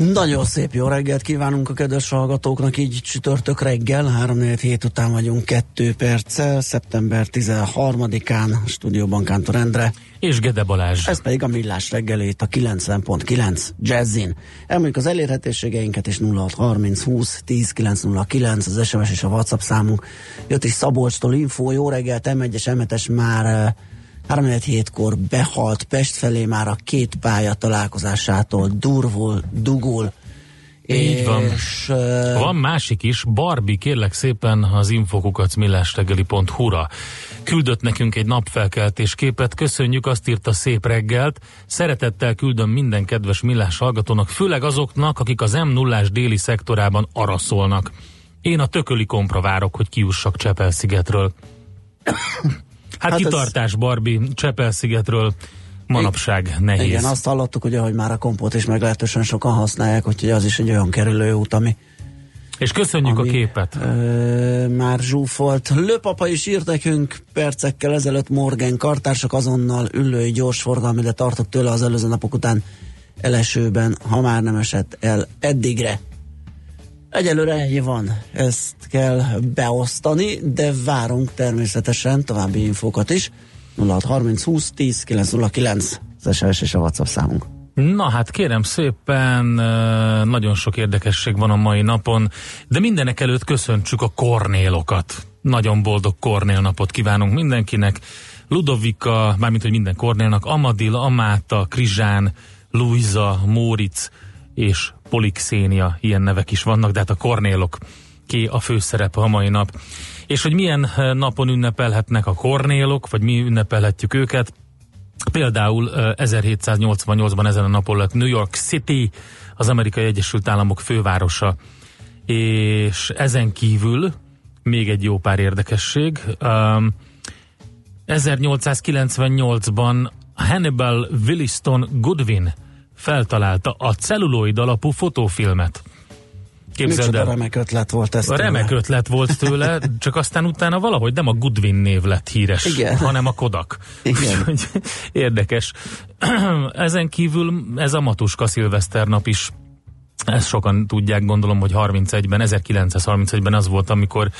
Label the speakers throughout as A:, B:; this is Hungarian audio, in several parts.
A: Nagyon szép jó reggelt kívánunk a kedves hallgatóknak, így csütörtök reggel, 3 hét után vagyunk 2 perccel, szeptember 13-án, stúdióban Kántor Endre.
B: És Gede Balázs.
A: Ez pedig a Millás reggelét a 90.9 Jazzin. Elmondjuk az elérhetőségeinket is 0630 20 10 909, az SMS és a WhatsApp számunk. Jött is Szabolcstól info, jó reggelt, M1-es, M7-es már 3 hétkor behalt Pest felé már a két pálya találkozásától durvul, dugul.
B: Így van.
A: És, uh,
B: Van másik is, Barbie, kérlek szépen az infokukat millástegeli.hu-ra. Küldött nekünk egy napfelkeltés képet, köszönjük, azt írta szép reggelt. Szeretettel küldöm minden kedves millás hallgatónak, főleg azoknak, akik az m 0 déli szektorában araszolnak. Én a tököli kompra várok, hogy kiussak Csepel-szigetről. Hát,
A: Hát ez-
B: kitartás, Barbie, Csepel-szigetről manapság nehéz.
A: Igen, azt hallottuk, ugye, hogy már a kompót is meglehetősen sokan használják, úgyhogy az is egy olyan kerülőút, ami,
B: És köszönjük
A: ami
B: a képet.
A: Ö, már zsúfolt. Lőpapa is írt nekünk percekkel ezelőtt Morgan kartársak azonnal ülői gyorsforgalmi, de tartok tőle az előző napok után elesőben, ha már nem esett el eddigre. Egyelőre ennyi van, ezt kell beosztani, de várunk természetesen további infókat is. 0630 20 10 909 az SMS és a WhatsApp számunk.
B: Na hát kérem szépen, nagyon sok érdekesség van a mai napon, de mindenek előtt köszöntsük a kornélokat. Nagyon boldog kornél napot kívánunk mindenkinek. Ludovika, mármint hogy minden kornélnak, Amadil, Amáta, Krizsán, Luisa, Móric és Polixénia, ilyen nevek is vannak, de hát a kornélok ki a főszerep a mai nap. És hogy milyen ö, napon ünnepelhetnek a kornélok, vagy mi ünnepelhetjük őket, Például ö, 1788-ban ezen a napon lett New York City, az Amerikai Egyesült Államok fővárosa, és ezen kívül még egy jó pár érdekesség. Um, 1898-ban Hannibal Williston Goodwin feltalálta a celluloid alapú fotófilmet. Képzeld
A: Micsoda
B: el.
A: remek ötlet volt ez.
B: A
A: tőle.
B: remek ötlet volt tőle, csak aztán utána valahogy nem a Goodwin név lett híres,
A: Igen.
B: hanem a Kodak.
A: Igen.
B: Úgyhogy érdekes. Ezen kívül ez a Matuska szilveszter nap is ezt sokan tudják, gondolom, hogy 31-ben, 1931-ben az volt, amikor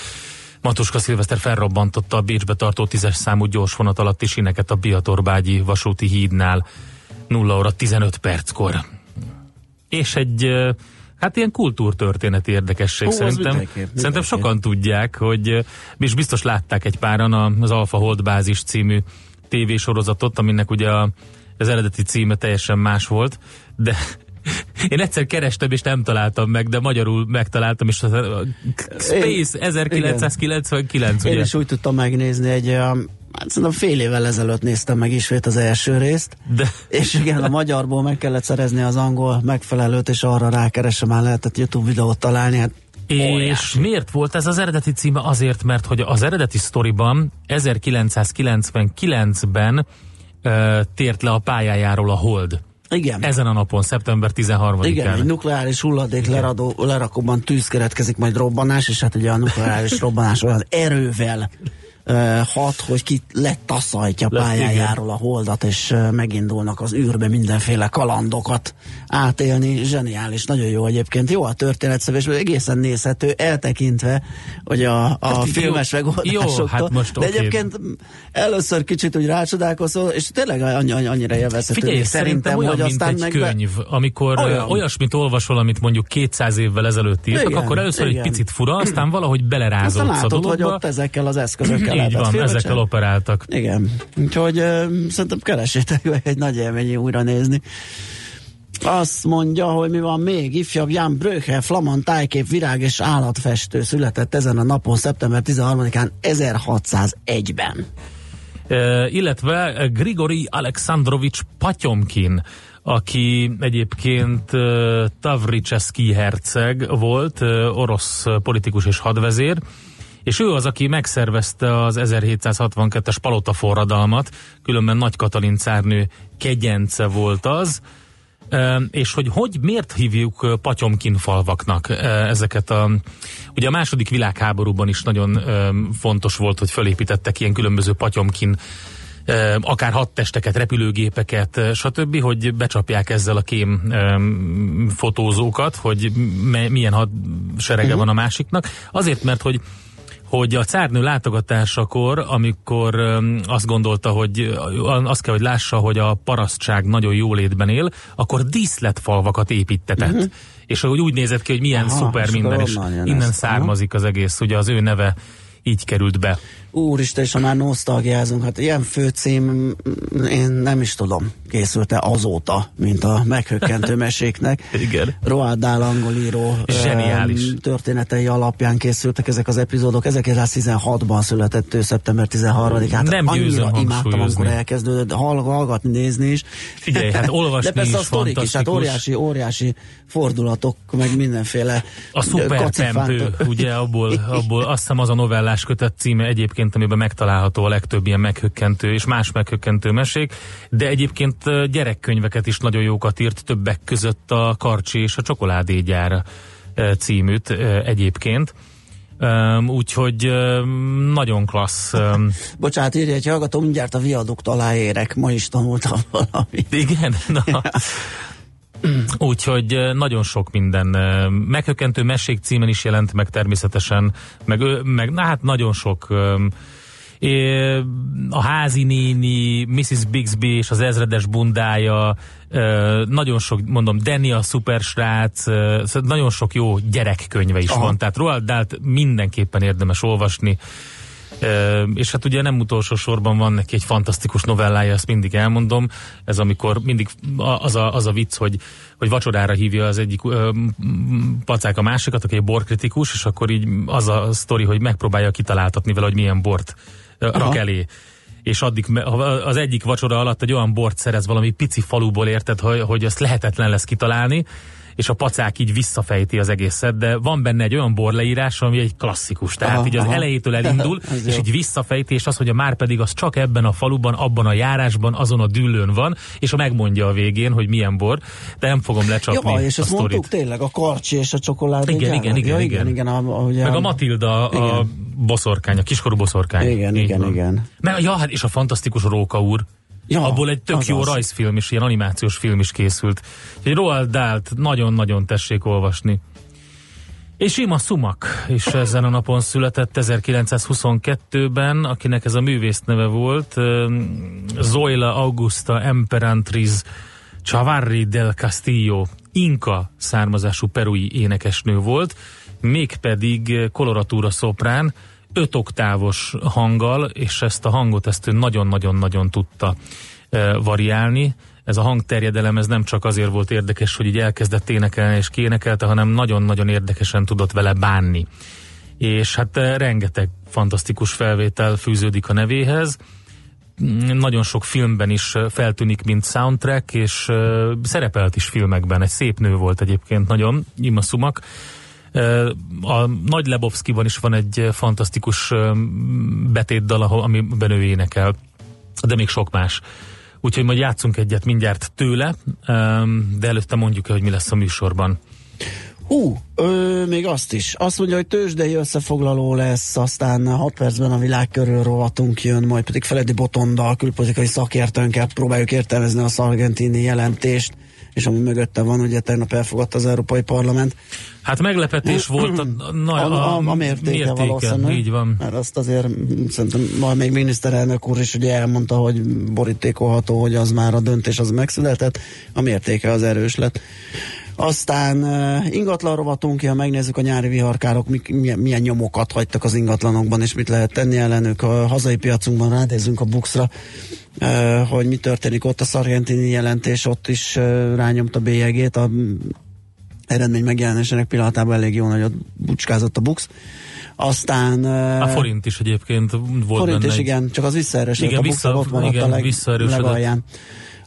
B: Matuska Szilveszter felrobbantotta a Bécsbe tartó tízes számú gyorsvonat alatti sineket a Biatorbágyi vasúti hídnál 0 óra 15 perckor. És egy Hát ilyen kultúrtörténeti érdekesség
A: Hú,
B: szerintem.
A: mindenképp,
B: Szerintem
A: mindenképp.
B: sokan tudják, hogy és biztos látták egy páran az Alfa Hold Bázis című tévésorozatot, aminek ugye a, az eredeti címe teljesen más volt, de én egyszer kerestem, és nem találtam meg, de magyarul megtaláltam, és Space 1999,
A: Én
B: ugye?
A: is úgy tudtam megnézni egy hát szerintem fél évvel ezelőtt néztem meg ismét az első részt,
B: De
A: és igen, a magyarból meg kellett szerezni az angol megfelelőt, és arra rákeresem, már lehetett YouTube videót találni, hát
B: És miért volt ez az eredeti címe? Azért, mert hogy az eredeti sztoriban 1999-ben uh, tért le a pályájáról a Hold.
A: igen.
B: Ezen a napon, szeptember 13-án.
A: Igen, egy nukleáris hulladék leradó, lerakóban tűz keretkezik, majd robbanás, és hát ugye a nukleáris robbanás olyan erővel hat, hogy ki letaszajtja pályájáról a holdat, és megindulnak az űrbe mindenféle kalandokat átélni. Zseniális, nagyon jó egyébként. Jó a történetszövés, egészen nézhető, eltekintve, hogy a, a hát, filmes jó, megoldásoktól. Jó, hát most De okay. egyébként először kicsit úgy rácsodálkozol, és tényleg annyi, annyira élvezhető.
B: Figyelj, szerintem, olyan, hogy aztán mint egy meg könyv, amikor olyan. olyasmit olvasol, amit mondjuk 200 évvel ezelőtt írtak, igen, akkor először igen. egy picit fura, aztán valahogy belerázódsz
A: a dologba. hogy ott ezekkel az eszközökkel
B: Így van, ezekkel operáltak.
A: Igen, úgyhogy uh, szerintem keresétek egy nagy élmény újra nézni. Azt mondja, hogy mi van még. Ifjabb Jan Bröche, flamand tájkép, virág és állatfestő született ezen a napon, szeptember 13-án 1601-ben.
B: Uh, illetve Grigori Alexandrovics Patyomkin, aki egyébként Tavricseszki herceg volt, orosz politikus és hadvezér, és ő az, aki megszervezte az 1762-es palota forradalmat, különben Nagy Katalin cárnő kegyence volt az, és hogy hogy miért hívjuk Patyomkin falvaknak ezeket a... Ugye a második világháborúban is nagyon fontos volt, hogy fölépítettek ilyen különböző Patyomkin akár hadtesteket, repülőgépeket, stb., hogy becsapják ezzel a kém fotózókat, hogy milyen hadserege uh-huh. van a másiknak. Azért, mert hogy hogy a cárnő látogatásakor, amikor azt gondolta, hogy azt kell, hogy lássa, hogy a parasztság nagyon jó létben él, akkor díszletfalvakat építetett. Uh-huh. És hogy úgy nézett ki, hogy milyen Aha, szuper minden, és innen származik az egész, ugye az ő neve így került be.
A: Úristen, és ha már nosztalgiázunk, hát ilyen főcím, én nem is tudom, készült-e azóta, mint a meghökkentő meséknek.
B: Igen.
A: Roald Dahl angol író
B: Zseniális.
A: történetei alapján készültek ezek az epizódok. 1916-ban született ő, szeptember 13-án.
B: Nem
A: annyira imádtam, amikor elkezdődött hallgatni, nézni is.
B: Figyelj, hát olvasni
A: De persze a sztorik is, hát óriási, óriási fordulatok, meg mindenféle
B: A szupertempő, ugye abból, abból azt hiszem az a novellás kötet címe egyébként egyébként, amiben megtalálható a legtöbb ilyen meghökkentő és más meghökkentő mesék, de egyébként gyerekkönyveket is nagyon jókat írt, többek között a Karcsi és a Csokoládégyár címűt egyébként. Um, úgyhogy um, nagyon klassz. Um,
A: Bocsánat, írja egy hallgató, mindjárt a viadukt alá érek, ma is tanultam valamit.
B: Igen, na. Úgyhogy nagyon sok minden. Meghökkentő mesék címen is jelent meg természetesen, meg, meg na hát nagyon sok a házi néni, Mrs. Bixby és az ezredes bundája, nagyon sok, mondom, Danny a szupersrác, szóval nagyon sok jó gyerekkönyve is Aha. van, tehát Roald dahl mindenképpen érdemes olvasni és hát ugye nem utolsó sorban van neki egy fantasztikus novellája, ezt mindig elmondom, ez amikor mindig az a, az a vicc, hogy, hogy vacsorára hívja az egyik ö, pacák a másikat, aki egy borkritikus, és akkor így az a sztori, hogy megpróbálja kitaláltatni vele, hogy milyen bort Aha. rak elé. És addig az egyik vacsora alatt egy olyan bort szerez valami pici faluból, érted, hogy, hogy azt lehetetlen lesz kitalálni, és a pacák így visszafejti az egészet, de van benne egy olyan borleírás, ami egy klasszikus. Tehát aha, így az aha. elejétől elindul, és így visszafejti, és az, hogy a már pedig az csak ebben a faluban, abban a járásban, azon a dűlőn van, és a megmondja a végén, hogy milyen bor, de nem fogom lecsapni
A: ja, és a ezt sztorit. mondtuk tényleg, a karcsi és a csokoládé.
B: Igen, igen, igen, ja, igen,
A: igen. A, a,
B: Meg a Matilda, igen. a boszorkány, a kiskorú boszorkány.
A: Igen, igen, van. igen.
B: Mert, ja, hát és a fantasztikus Róka úr. Ja, Abból egy tök jó az. rajzfilm is, ilyen animációs film is készült. Egy Roald dahl nagyon-nagyon tessék olvasni. És Ima Sumak is ezen a napon született 1922-ben, akinek ez a művész neve volt, Zoila Augusta Emperatriz Chavarri del Castillo, inka származású perui énekesnő volt, mégpedig koloratúra szoprán, öt oktávos hanggal, és ezt a hangot ezt ő nagyon-nagyon-nagyon tudta variálni. Ez a hangterjedelem ez nem csak azért volt érdekes, hogy így elkezdett énekelni és kénekelte, hanem nagyon-nagyon érdekesen tudott vele bánni. És hát rengeteg fantasztikus felvétel fűződik a nevéhez. Nagyon sok filmben is feltűnik, mint soundtrack, és szerepelt is filmekben. Egy szép nő volt egyébként nagyon, Ima Sumak a Nagy Lebowski-ban is van egy fantasztikus betétdal, amiben ő énekel, de még sok más. Úgyhogy majd játszunk egyet mindjárt tőle, de előtte mondjuk hogy mi lesz a műsorban.
A: Hú, ö, még azt is. Azt mondja, hogy tőzsdei összefoglaló lesz, aztán 6 percben a világ körül rovatunk jön, majd pedig Feledi Botonda, a külpolitikai szakértőnkkel próbáljuk értelmezni a szargentini jelentést, és ami mögötte van, ugye tegnap elfogadta az Európai Parlament.
B: Hát meglepetés volt a,
A: a, a, a, a mértéke, mértéke valószínűleg.
B: Így van.
A: Mert azt azért szerintem ma még miniszterelnök úr is ugye elmondta, hogy borítékolható, hogy az már a döntés az megszületett, a mértéke az erős lett. Aztán ingatlan rovatunk, ha megnézzük a nyári viharkárok, mi, milyen, milyen nyomokat hagytak az ingatlanokban, és mit lehet tenni ellenük. A hazai piacunkban ránézzünk a buxra, hogy mi történik ott a szargentini jelentés, ott is rányomta bélyegét, a eredmény megjelenésének pillanatában elég jó nagyot bucskázott a bux. Aztán...
B: A forint is egyébként volt
A: Forint
B: benne
A: is,
B: egy...
A: igen, csak az visszaerősödött.
B: Igen,
A: a
B: vissza,
A: ott maradt
B: igen,
A: a leg, legalján.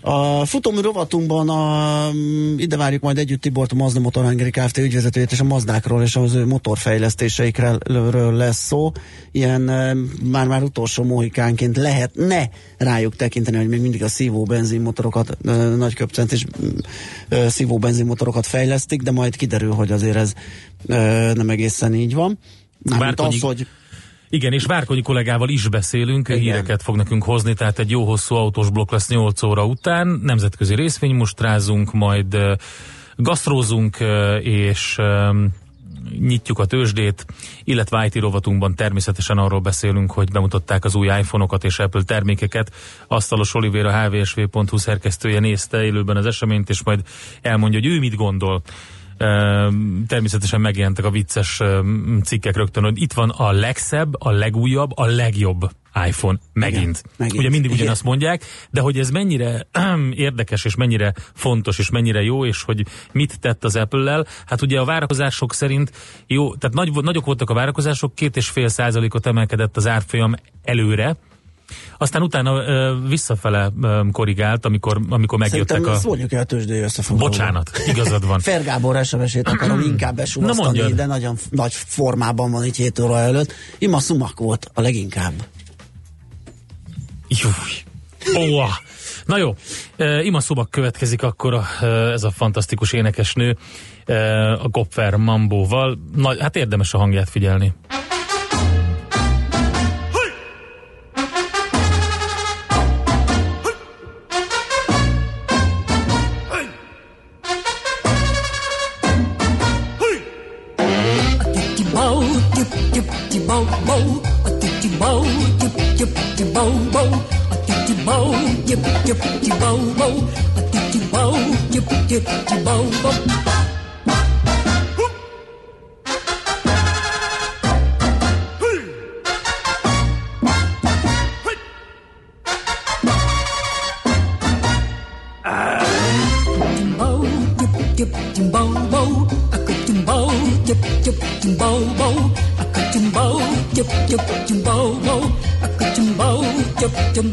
A: A futómű rovatunkban a, ide várjuk majd együtt Tibort, a Mazda Motor Hungary Kft. ügyvezetőjét és a Mazdákról és az ő motorfejlesztéseikről lesz szó. Ilyen már-már utolsó mohikánként lehetne rájuk tekinteni, hogy még mindig a szívó benzinmotorokat, nagy köpcentis szívó benzinmotorokat fejlesztik, de majd kiderül, hogy azért ez nem egészen így van. Mármint az, hogy
B: igen, és Várkonyi kollégával is beszélünk, Igen. híreket fog nekünk hozni, tehát egy jó hosszú autós blokk lesz 8 óra után, nemzetközi részvénymustrázunk, majd uh, gasztrózunk, uh, és nyitjuk a tőzsdét, illetve IT rovatunkban természetesen arról beszélünk, hogy bemutatták az új iPhone-okat és Apple termékeket. Asztalos Olivér a hvsv.hu szerkesztője nézte élőben az eseményt, és majd elmondja, hogy ő mit gondol természetesen megjelentek a vicces cikkek rögtön, hogy itt van a legszebb, a legújabb, a legjobb iPhone megint. Igen, megint. Ugye mindig ugyanazt Igen. mondják, de hogy ez mennyire érdekes, és mennyire fontos, és mennyire jó, és hogy mit tett az Apple-lel, hát ugye a várakozások szerint jó, tehát nagy, nagyok voltak a várakozások, két és fél százalékot emelkedett az árfolyam előre, aztán utána ö, visszafele ö, korrigált, amikor, amikor megjöttek
A: Szerintem
B: a...
A: mondjuk el tőzsdei összefoglalóba.
B: Bocsánat, igazad van.
A: Fergábor SMS-ét akarom inkább besúvasztani, de nagyon nagy formában van itt 7 óra előtt. Ima Sumak volt a leginkább.
B: Júj. Oh. Na jó, Ima Sumak következik akkor a, ez a fantasztikus énekesnő a Gopfer Mambóval. Na, hát érdemes a hangját figyelni. chụp chữ bầu bầu bà chụp chữ bầu chụp chụp chữ bầu bầu chụp chùm bầu bầu à cục chùm bầu chụp chụp chùm bầu bầu à cục chùm bầu chụp chụp chùm bầu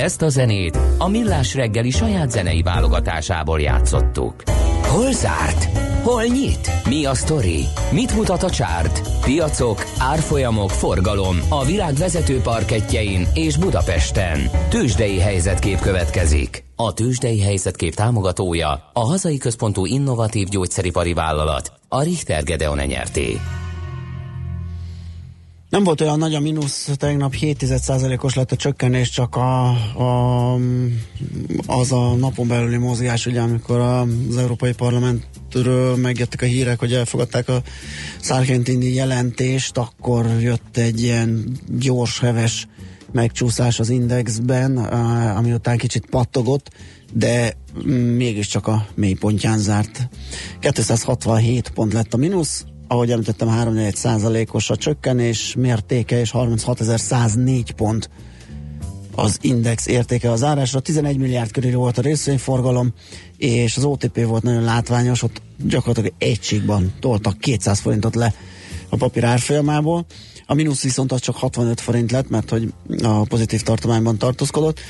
C: Ezt a zenét a Millás reggeli saját zenei válogatásából játszottuk. Hol zárt? Hol nyit? Mi a sztori? Mit mutat a csárt? Piacok, árfolyamok, forgalom a világ vezető parketjein és Budapesten. Tősdei helyzetkép következik. A Tősdei helyzetkép támogatója a hazai központú innovatív gyógyszeripari vállalat, a Richter Gedeon nyerté.
A: Nem volt olyan nagy a mínusz, tegnap 7%-os lett a csökkenés, csak a, a, az a napon belüli mozgás, ugye, amikor az Európai Parlamentről megjöttek a hírek, hogy elfogadták a Szárkentini jelentést, akkor jött egy ilyen gyors, heves megcsúszás az indexben, ami után kicsit pattogott, de mégiscsak a mélypontján zárt. 267 pont lett a mínusz, ahogy említettem, 3 százalékos a csökkenés mértéke, és 36.104 pont az index értéke az árásra. 11 milliárd körül volt a részvényforgalom, és az OTP volt nagyon látványos, ott gyakorlatilag egységben toltak 200 forintot le a papír árfolyamából. A mínusz viszont az csak 65 forint lett, mert hogy a pozitív tartományban tartózkodott,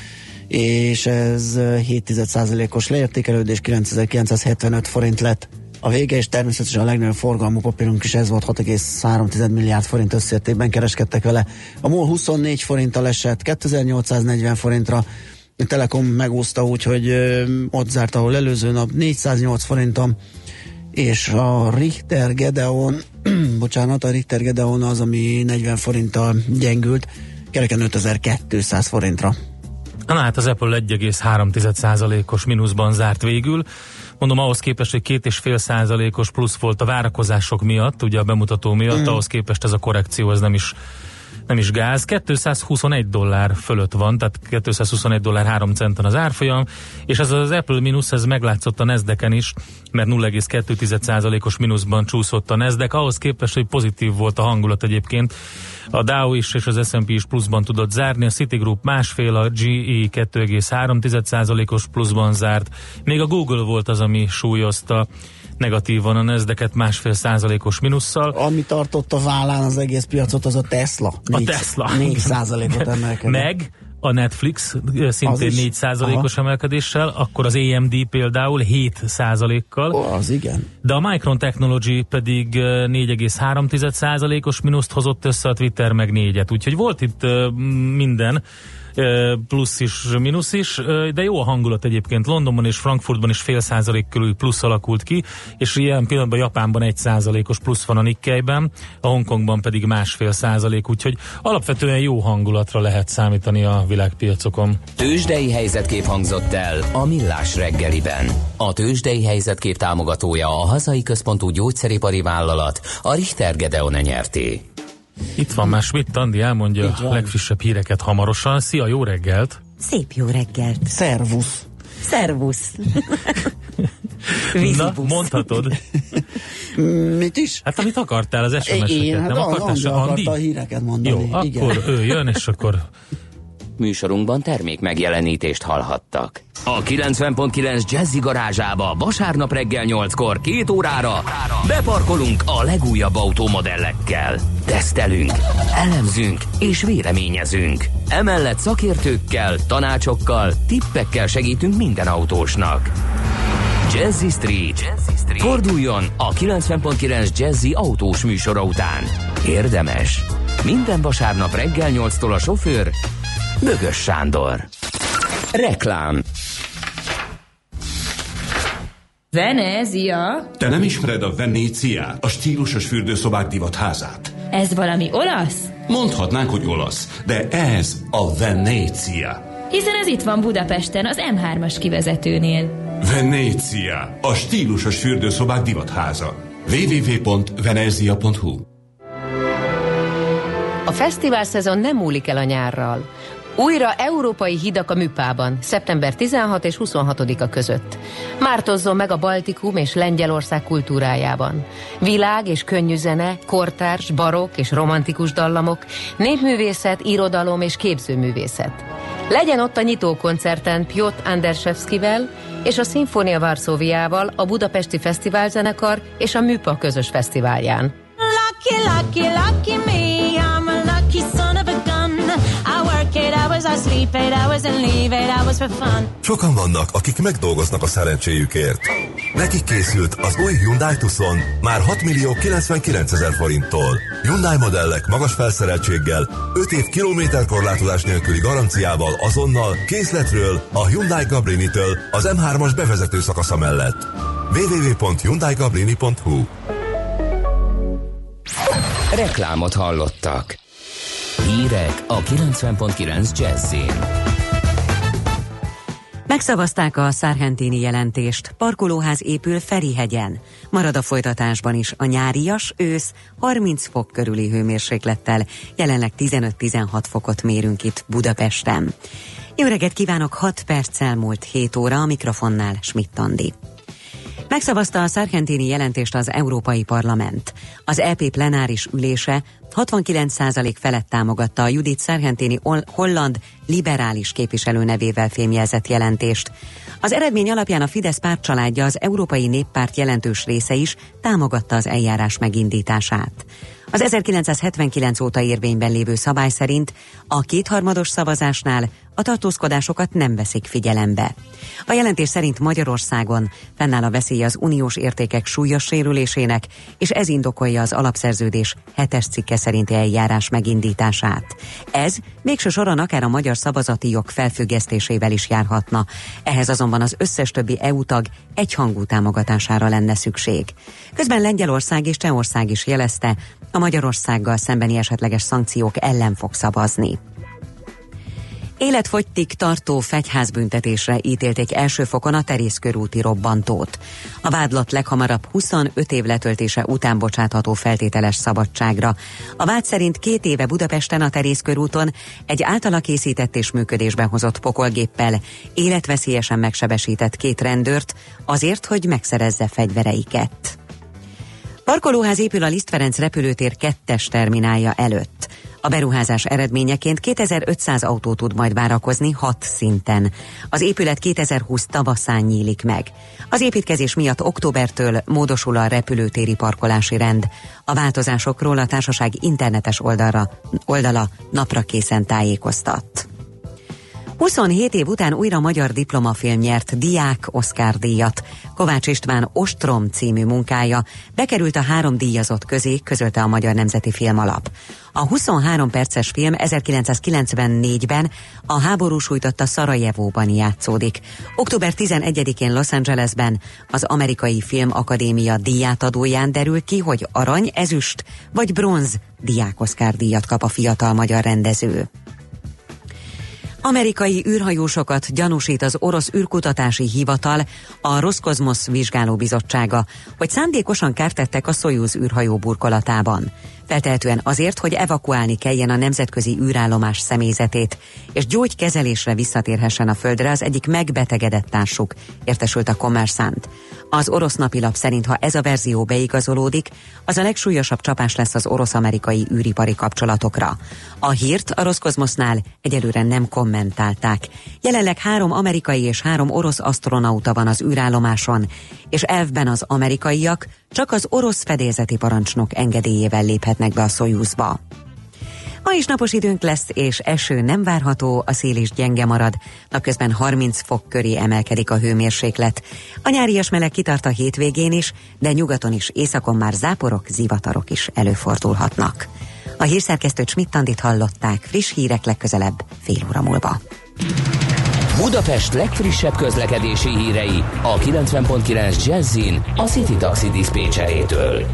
A: és ez 7,1%-os leértékelődés 9975 forint lett a vége, és természetesen a legnagyobb forgalmú papírunk is ez volt, 6,3 milliárd forint összértékben kereskedtek vele. A MOL 24 forinttal esett, 2840 forintra, a Telekom megúszta úgy, hogy ott zárt, ahol előző nap 408 forinton, és a Richter Gedeon, bocsánat, a Richter Gedeon az, ami 40 forinttal gyengült, kereken 5200 forintra.
B: Na hát az Apple 1,3%-os mínuszban zárt végül. Mondom, ahhoz képest, hogy két és fél százalékos plusz volt a várakozások miatt, ugye a bemutató miatt, mm. ahhoz képest ez a korrekció ez nem is nem is gáz, 221 dollár fölött van, tehát 221 dollár 3 centon az árfolyam, és ez az Apple mínusz, ez meglátszott a nasdaq is, mert 0,2%-os mínuszban csúszott a Nasdaq, ahhoz képest, hogy pozitív volt a hangulat egyébként. A Dow is és az S&P is pluszban tudott zárni, a Citigroup másfél, a GE 2,3%-os pluszban zárt, még a Google volt az, ami súlyozta negatívan a nezdeket másfél százalékos minusszal.
A: Ami tartott a vállán az egész piacot, az a Tesla.
B: A Tesla.
A: 4 százalékot emelkedett.
B: Meg a Netflix szintén 4 százalékos emelkedéssel, akkor az AMD például 7 százalékkal.
A: Oh, az igen.
B: De a Micron Technology pedig 4,3 százalékos minuszt hozott össze, a Twitter meg 4-et. Úgyhogy volt itt minden plusz is, mínusz is, de jó a hangulat egyébként. Londonban és Frankfurtban is fél százalék körül plusz alakult ki, és ilyen pillanatban Japánban egy százalékos plusz van a Nikkeiben, a Hongkongban pedig másfél százalék, úgyhogy alapvetően jó hangulatra lehet számítani a világpiacokon.
C: Tőzsdei helyzetkép hangzott el a Millás reggeliben. A Tőzsdei helyzetkép támogatója a hazai központú gyógyszeripari vállalat, a Richter Gedeon nyerté.
B: Itt van már Schmidt Andi, elmondja a legfrissebb híreket hamarosan. Szia, jó reggelt!
D: Szép jó reggelt!
A: Szervusz!
D: Szervusz!
B: Na, mondhatod.
A: Mit is?
B: Hát amit akartál, az SMS-eket.
A: Én, hát
B: nem akartál
A: se Andi? a híreket mondani.
B: Jó,
A: Igen.
B: akkor ő jön, és akkor
C: Műsorunkban termék megjelenítést hallhattak. A 90.9 Jazzy garázsába vasárnap reggel 8-kor két órára beparkolunk a legújabb autómodellekkel. Tesztelünk, elemzünk és véleményezünk. Emellett szakértőkkel, tanácsokkal, tippekkel segítünk minden autósnak. Jazzy Street. Jazzy Street. Forduljon a 90.9 Jazzy autós műsora után. Érdemes. Minden vasárnap reggel 8-tól a sofőr Bögös Sándor. Reklám.
E: Venezia?
F: Te nem ismered a Venéciát, a stílusos fürdőszobák divatházát?
E: Ez valami olasz?
F: Mondhatnánk, hogy olasz, de ez a Venécia.
E: Hiszen ez itt van Budapesten, az M3-as kivezetőnél.
F: Venécia, a stílusos fürdőszobák divatháza. www.venezia.hu
G: A fesztivál szezon nem múlik el a nyárral. Újra európai hidak a Műpában, szeptember 16 és 26-a között. Mártozzon meg a Baltikum és Lengyelország kultúrájában. Világ és könnyű zene, kortárs, barokk és romantikus dallamok, népművészet, irodalom és képzőművészet. Legyen ott a nyitókoncerten Piotr Anderszewskivel és a Szimfónia Varszóviával, a Budapesti Fesztiválzenekar és a Műpa közös fesztiválján.
H: Lucky, lucky, lucky me,
I: Sokan vannak, akik megdolgoznak a szerencséjükért. Neki készült az új Hyundai Tucson már 6 millió 99 ezer forinttól. Hyundai modellek magas felszereltséggel, 5 év kilométer korlátozás nélküli garanciával azonnal készletről a Hyundai Cabrini-től az M3-as bevezető szakasza mellett. www.hyundaigabrini.hu
C: Reklámot hallottak. Hírek a 90.9 Jazzin.
D: Megszavazták a szárhentini jelentést. Parkolóház épül Ferihegyen. Marad a folytatásban is a nyárias ősz 30 fok körüli hőmérséklettel. Jelenleg 15-16 fokot mérünk itt Budapesten. Jó reggelt kívánok, 6 perccel múlt 7 óra a mikrofonnál Schmidt Andi. Megszavazta a szargentini jelentést az Európai Parlament. Az EP plenáris ülése 69% felett támogatta a Judit Szargentini holland liberális képviselő nevével fémjelzett jelentést. Az eredmény alapján a Fidesz pártcsaládja az Európai Néppárt jelentős része is támogatta az eljárás megindítását. Az 1979 óta érvényben lévő szabály szerint a kétharmados szavazásnál a tartózkodásokat nem veszik figyelembe. A jelentés szerint Magyarországon fennáll a veszély az uniós értékek súlyos sérülésének, és ez indokolja az alapszerződés hetes cikke szerinti eljárás megindítását. Ez végső soron akár a magyar szavazati jog felfüggesztésével is járhatna. Ehhez azonban az összes többi EU tag egyhangú támogatására lenne szükség. Közben Lengyelország és Csehország is jelezte, a Magyarországgal szembeni esetleges szankciók ellen fog szavazni. Életfogytig tartó fegyházbüntetésre ítélték első fokon a terészkörúti robbantót. A vádlat leghamarabb 25 év letöltése után bocsátható feltételes szabadságra. A vád szerint két éve Budapesten a terészkörúton egy általa készített és működésben hozott pokolgéppel életveszélyesen megsebesített két rendőrt azért, hogy megszerezze fegyvereiket. Parkolóház épül a Liszt Ferenc repülőtér kettes terminálja előtt. A beruházás eredményeként 2500 autó tud majd várakozni hat szinten. Az épület 2020 tavaszán nyílik meg. Az építkezés miatt októbertől módosul a repülőtéri parkolási rend. A változásokról a társaság internetes oldalra, oldala napra készen tájékoztat. 27 év után újra magyar diplomafilm nyert Diák Oscar díjat. Kovács István Ostrom című munkája bekerült a három díjazott közé, közölte a Magyar Nemzeti Film Alap. A 23 perces film 1994-ben a háború sújtotta Szarajevóban játszódik. Október 11-én Los Angelesben az Amerikai Film Akadémia díjátadóján derül ki, hogy arany, ezüst vagy bronz Diák Oscar díjat kap a fiatal magyar rendező. Amerikai űrhajósokat gyanúsít az orosz űrkutatási hivatal, a Roszkozmosz vizsgálóbizottsága, hogy szándékosan kártettek a Soyuz űrhajó burkolatában feltehetően azért, hogy evakuálni kelljen a nemzetközi űrállomás személyzetét, és gyógykezelésre visszatérhessen a földre az egyik megbetegedett társuk, értesült a Kommersant. Az orosz napilap szerint, ha ez a verzió beigazolódik, az a legsúlyosabb csapás lesz az orosz-amerikai űripari kapcsolatokra. A hírt a Roszkozmosznál egyelőre nem kommentálták. Jelenleg három amerikai és három orosz astronauta van az űrállomáson, és elvben az amerikaiak csak az orosz fedélzeti parancsnok engedélyével léphetnek be a Szojúzba. Ma is napos időnk lesz, és eső nem várható, a szél is gyenge marad. Napközben 30 fok köré emelkedik a hőmérséklet. A nyárias meleg kitart a hétvégén is, de nyugaton is északon már záporok, zivatarok is előfordulhatnak. A hírszerkesztőt Schmidt-Tandit hallották, friss hírek legközelebb, fél óra múlva.
C: Budapest legfrissebb közlekedési hírei a 90.9 Jazzin a City Taxi Dispécsejétől.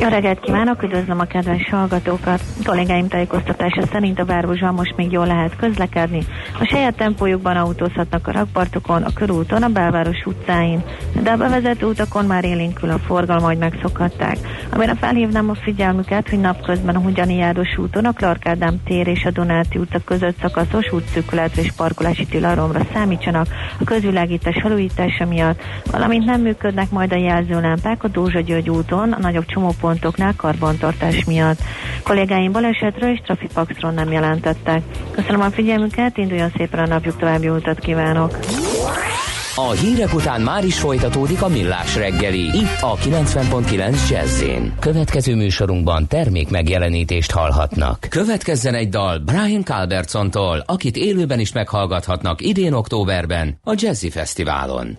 J: Jó reggelt kívánok, üdvözlöm a kedves hallgatókat! Kollégáim tájékoztatása szerint a városban most még jól lehet közlekedni. A saját tempójukban autózhatnak a rakpartokon, a körúton, a belváros utcáin, de a bevezető utakon már élénkül a forgalma, hogy megszokhatták. Amire felhívnám a figyelmüket, hogy napközben a Hugyani úton, a Clark Ádám tér és a Donáti utca között szakaszos útszűkület és parkolási tilalomra számítsanak a közvilágítás felújítása miatt, valamint nem működnek majd a jelzőlámpák a Dózsa György úton, a nagyobb csomópont pontoknál karbantartás miatt. Kollégáim balesetről és trafipaxról nem jelentettek. Köszönöm a figyelmüket, induljon szépen a napjuk, további utat kívánok!
C: A hírek után már is folytatódik a millás reggeli, itt a 90.9 jazz Következő műsorunkban termék megjelenítést hallhatnak. Következzen egy dal Brian Calbertsontól, akit élőben is meghallgathatnak idén októberben a Jazzy Fesztiválon.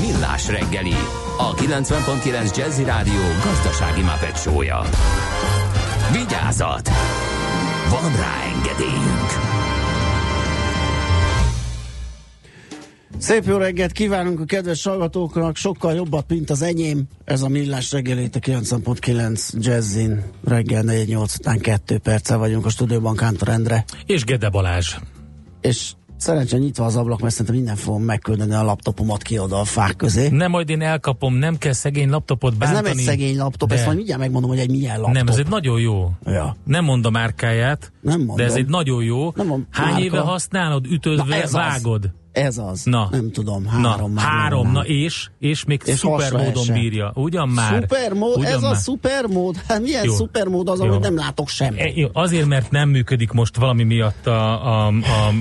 C: Millás reggeli, a 90.9 Jazzy Rádió gazdasági mapetsója. Vigyázat! Van rá engedélyünk!
A: Szép jó reggelt kívánunk a kedves hallgatóknak, sokkal jobbat, mint az enyém. Ez a Millás reggelét a 90.9 Jazzin reggel 4-8 után 2 perccel vagyunk a stúdióban Kántor Endre.
B: És Gede Balázs.
A: És szerencsére nyitva az ablak, mert szerintem minden fogom megküldeni a laptopomat ki oda a fák közé.
B: Nem, majd én elkapom, nem kell szegény laptopot bántani.
A: Ez nem egy szegény laptop, de... ezt majd mindjárt megmondom, hogy egy milyen laptop.
B: Nem, ez egy nagyon jó.
A: Ja.
B: Nem mondom a márkáját,
A: nem mondom.
B: de ez egy nagyon jó.
A: Nem
B: Hány
A: márka.
B: éve használod, ütödve,
A: ez
B: vágod?
A: Az. Ez az.
B: Na.
A: Nem tudom, három
B: na,
A: már
B: Három, na és, és még
A: És
B: szuper módon bírja. Ugyan már?
A: Szupermód,
B: Ugyan
A: ez
B: már.
A: a szupermód? Hát milyen
B: Jó.
A: szupermód az, amit nem látok semmit?
B: E, jó, azért, mert nem működik most valami miatt a, a, a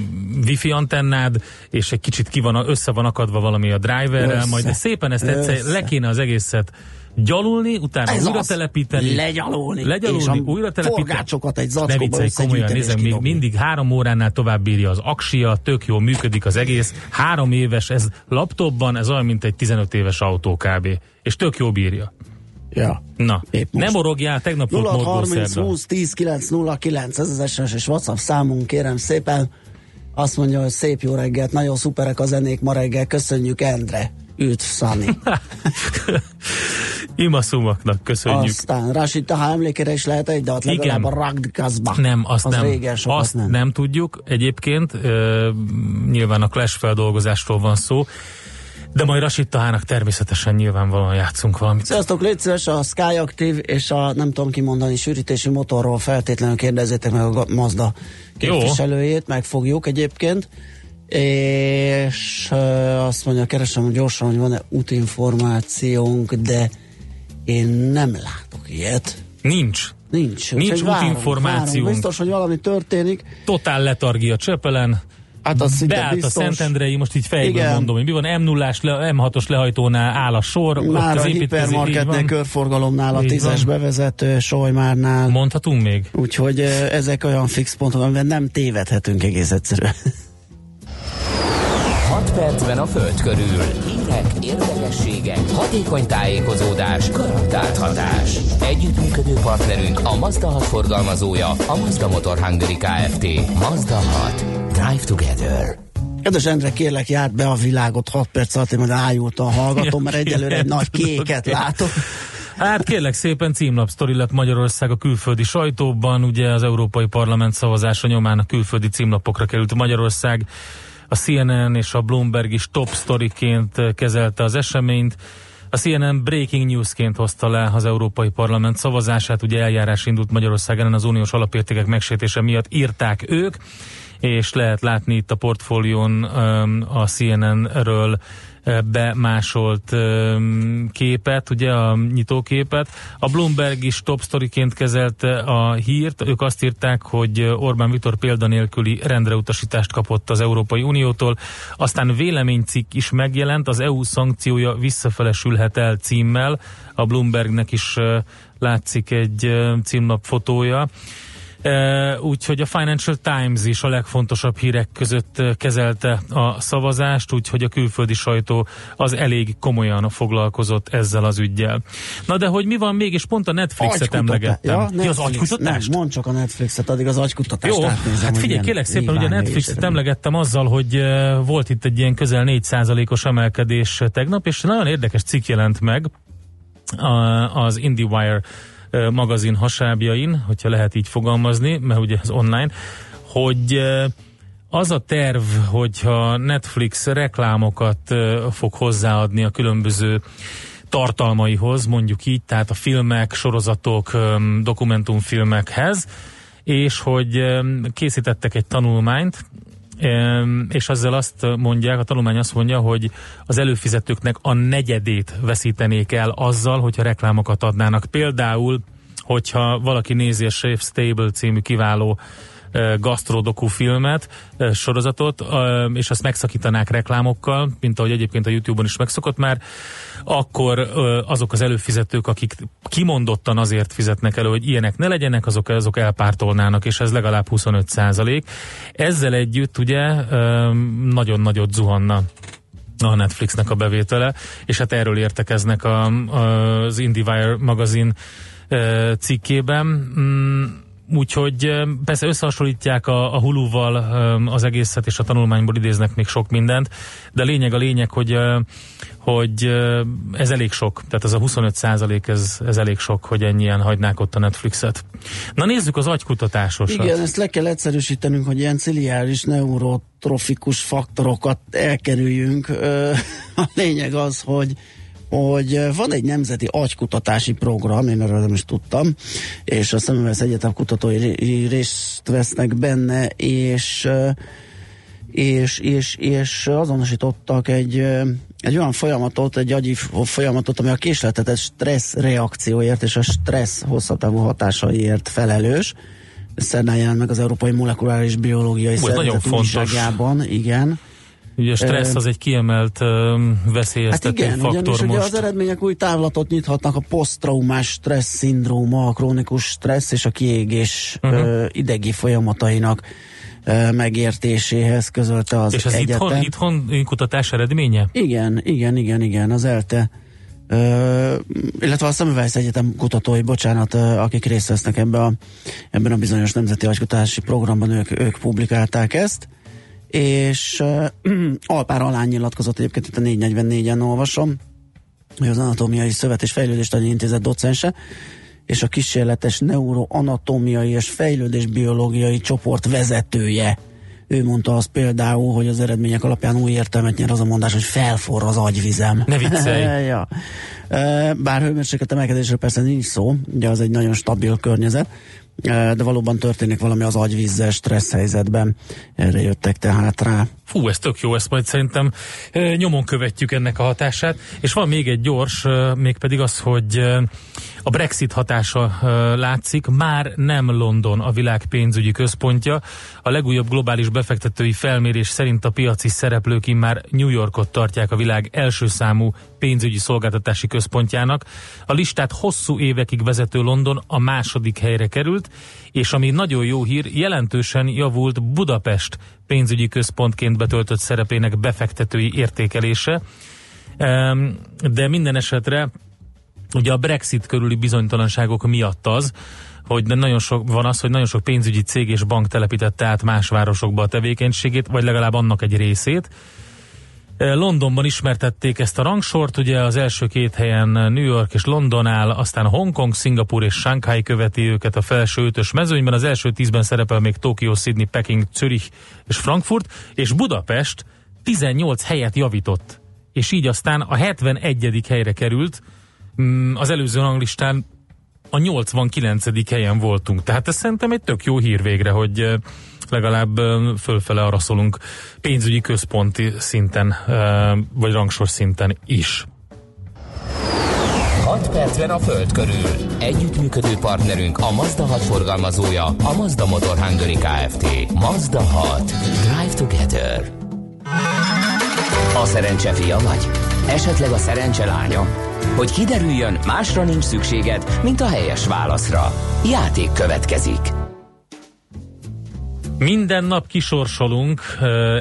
B: wifi antennád, és egy kicsit ki van, össze van akadva valami a driverrel,
A: Össze.
B: majd de szépen ezt egyszer
A: Össze.
B: le kéne az egészet gyalulni, utána
A: Ez
B: újra
A: az.
B: telepíteni.
A: Legyalulni.
B: Legyalulni, újra telepíteni.
A: forgácsokat egy
B: Ne
A: zacskóba
B: viccelj komolyan, nézem, még mindig három óránál tovább bírja az aksia, tök jól működik az egész. Három éves, ez laptopban, ez olyan, mint egy 15 éves autó kb. És tök jó bírja.
A: Ja.
B: Na, nem morogjál, tegnap volt
A: 0
B: Morgó
A: 30
B: szerda.
A: 20 10 9 0 9 ez az SMS és WhatsApp számunk, kérem szépen. Azt mondja, hogy szép jó reggelt, nagyon szuperek a zenék ma reggel, köszönjük Endre. Üdv, Szani.
B: Imaszumaknak köszönjük.
A: Aztán Rashid Taha emlékére is lehet egy, de ott
B: Igen.
A: legalább a Ragdkazba.
B: Nem, azt
A: az
B: nem.
A: Régen sokat
B: azt
A: nem.
B: nem. tudjuk egyébként. Ö, nyilván a Clash feldolgozásról van szó. De majd Rashid Tahának természetesen nyilvánvalóan játszunk valamit.
A: Sziasztok, légy szíves, a Sky Active és a nem tudom kimondani sűrítési motorról feltétlenül kérdezzétek meg a Mazda
B: Jó.
A: képviselőjét, megfogjuk egyébként. És azt mondja, keresem gyorsan, hogy van-e útinformációnk, de én nem látok ilyet.
B: Nincs.
A: Nincs.
B: Nincs útinformációnk.
A: Biztos, hogy valami történik.
B: Totál letargia Csepelen.
A: Hát az szinte
B: Beállt
A: biztos.
B: a Szentendrei, most így fejből
A: Igen.
B: mondom, hogy mi van, M0-ás, le, M6-os lehajtónál áll a sor. ott
A: Már a
B: az építkezés- így
A: hipermarketnél, körforgalomnál, a tízes bevezető, Solymárnál.
B: Mondhatunk még?
A: Úgyhogy ezek olyan fix pontok, amiben nem tévedhetünk egész egyszerűen.
C: 6 percben a Föld körül. Hírek, érdekességek, hatékony tájékozódás, garantált hatás. Együttműködő partnerünk a Mazda 6 forgalmazója, a Mazda Motor Hungary Kft. Mazda 6. Drive together.
A: Kedves Endre, kérlek, járt be a világot 6 perc alatt, én majd ájultan hallgatom, mert egyelőre egy nagy kéket látok.
B: Hát kérlek szépen címlap sztori lett Magyarország a külföldi sajtóban, ugye az Európai Parlament szavazása nyomán a külföldi címlapokra került Magyarország. A CNN és a Bloomberg is top sztoriként kezelte az eseményt. A CNN breaking newsként hozta le az Európai Parlament szavazását, ugye eljárás indult Magyarország ellen az uniós alapértékek megsértése miatt írták ők, és lehet látni itt a portfólión öm, a CNN-ről bemásolt képet, ugye a nyitóképet. A Bloomberg is top sztoriként kezelte a hírt. Ők azt írták, hogy Orbán Viktor példanélküli rendreutasítást kapott az Európai Uniótól. Aztán véleménycikk is megjelent, az EU szankciója visszafelesülhet el címmel. A Bloombergnek is látszik egy ö, címlap fotója. Úgyhogy a Financial Times is a legfontosabb hírek között kezelte a szavazást, úgyhogy a külföldi sajtó az elég komolyan foglalkozott ezzel az ügyjel. Na de hogy mi van még, és pont a Netflixet
A: Agykutatá-
B: emlegettem.
A: Ja,
B: Ki az
A: Netflix.
B: agykutatást?
A: Nem, mondd csak a Netflixet, addig az agykutatást
B: Jó,
A: átnézem,
B: hát figyelj, kérlek szépen, ugye a Netflixet emlegettem azzal, hogy volt itt egy ilyen közel 4%-os emelkedés tegnap, és nagyon érdekes cikk jelent meg az IndieWire magazin hasábjain, hogyha lehet így fogalmazni, mert ugye ez online, hogy az a terv, hogyha Netflix reklámokat fog hozzáadni a különböző tartalmaihoz, mondjuk így, tehát a filmek, sorozatok, dokumentumfilmekhez, és hogy készítettek egy tanulmányt, és ezzel azt mondják, a tanulmány azt mondja, hogy az előfizetőknek a negyedét veszítenék el azzal, hogyha reklámokat adnának. Például, hogyha valaki nézi a Chef Stable című kiváló gasztrodoku filmet, sorozatot, és azt megszakítanák reklámokkal, mint ahogy egyébként a YouTube-on is megszokott már, akkor azok az előfizetők, akik kimondottan azért fizetnek elő, hogy ilyenek ne legyenek, azok, azok elpártolnának, és ez legalább 25 százalék. Ezzel együtt ugye nagyon nagyot zuhanna a Netflixnek a bevétele, és hát erről értekeznek a, az IndieWire magazin cikkében. Úgyhogy persze összehasonlítják a, a Hulu-val az egészet, és a tanulmányból idéznek még sok mindent, de lényeg a lényeg, hogy, hogy ez elég sok, tehát ez a 25 százalék, ez, ez elég sok, hogy ennyien hagynák ott a Netflixet. Na nézzük az agykutatásosat.
A: Igen, ezt le kell egyszerűsítenünk, hogy ilyen ciliáris neurotrofikus faktorokat elkerüljünk. A lényeg az, hogy hogy van egy nemzeti agykutatási program, én erről nem is tudtam, és a Szemüvesz Egyetem kutatói ré- részt vesznek benne, és ö, és, és, és azonosítottak egy, ö, egy olyan folyamatot, egy agyi folyamatot, ami a késletetett stressz reakcióért és a stressz hosszabb távú hatásaiért felelős. Szerdán jelent meg az Európai Molekuláris Biológiai Szervezet újságjában, igen.
B: Ugye a stressz az egy kiemelt ö,
A: Hát
B: veszélyeztető
A: igen,
B: faktor
A: ugyanis ugye
B: most.
A: az eredmények új távlatot nyithatnak a posztraumás stressz szindróma, a krónikus stressz és a kiégés uh-huh. idegi folyamatainak megértéséhez közölte az
B: És ez
A: egyetem.
B: itthon, itthon kutatás eredménye?
A: Igen, igen, igen, igen, az ELTE Ö, illetve a Semmelweis Egyetem kutatói, bocsánat, akik részt vesznek ebbe a, ebben a bizonyos nemzeti agykutatási programban, ők, ők publikálták ezt, és uh, Alpár Alán nyilatkozott egyébként itt a 444-en olvasom, ő az Anatómiai Szövet és Fejlődéstani Intézet docense, és a kísérletes neuroanatómiai és fejlődésbiológiai csoport vezetője. Ő mondta azt például, hogy az eredmények alapján új értelmet nyer az a mondás, hogy felforr az agyvizem.
B: Ne viccelj!
A: ja. Bár hőmérséklet emelkedésről persze nincs szó, ugye az egy nagyon stabil környezet, de valóban történik valami az agyvízzel stressz helyzetben. Erre jöttek tehát rá.
B: Fú, ez tök jó, ezt majd szerintem ö, nyomon követjük ennek a hatását. És van még egy gyors, ö, mégpedig az, hogy a Brexit hatása látszik. Már nem London a világ pénzügyi központja. A legújabb globális befektetői felmérés szerint a piaci szereplők immár New Yorkot tartják a világ első számú pénzügyi szolgáltatási központjának. A listát hosszú évekig vezető London a második helyre került, és ami nagyon jó hír, jelentősen javult Budapest pénzügyi központként betöltött szerepének befektetői értékelése. De minden esetre ugye a Brexit körüli bizonytalanságok miatt az, hogy nagyon sok, van az, hogy nagyon sok pénzügyi cég és bank telepítette át más városokba a tevékenységét, vagy legalább annak egy részét. Eh, Londonban ismertették ezt a rangsort, ugye az első két helyen New York és London áll, aztán Hongkong, Szingapur és Shanghai követi őket a felső ötös mezőnyben, az első tízben szerepel még Tokió, Sydney, Peking, Zürich és Frankfurt, és Budapest 18 helyet javított, és így aztán a 71. helyre került, az előző ranglistán a 89. helyen voltunk. Tehát ez szerintem egy tök jó hír végre, hogy legalább fölfele arra szólunk pénzügyi központi szinten, vagy rangsor szinten is.
C: 6 percben a Föld körül. Együttműködő partnerünk a Mazda 6 forgalmazója, a Mazda Motor Hungary Kft. Mazda 6. Drive together. A szerencse fia vagy? Esetleg a szerencse lánya? Hogy kiderüljön, másra nincs szükséged, mint a helyes válaszra. Játék következik.
B: Minden nap kisorsolunk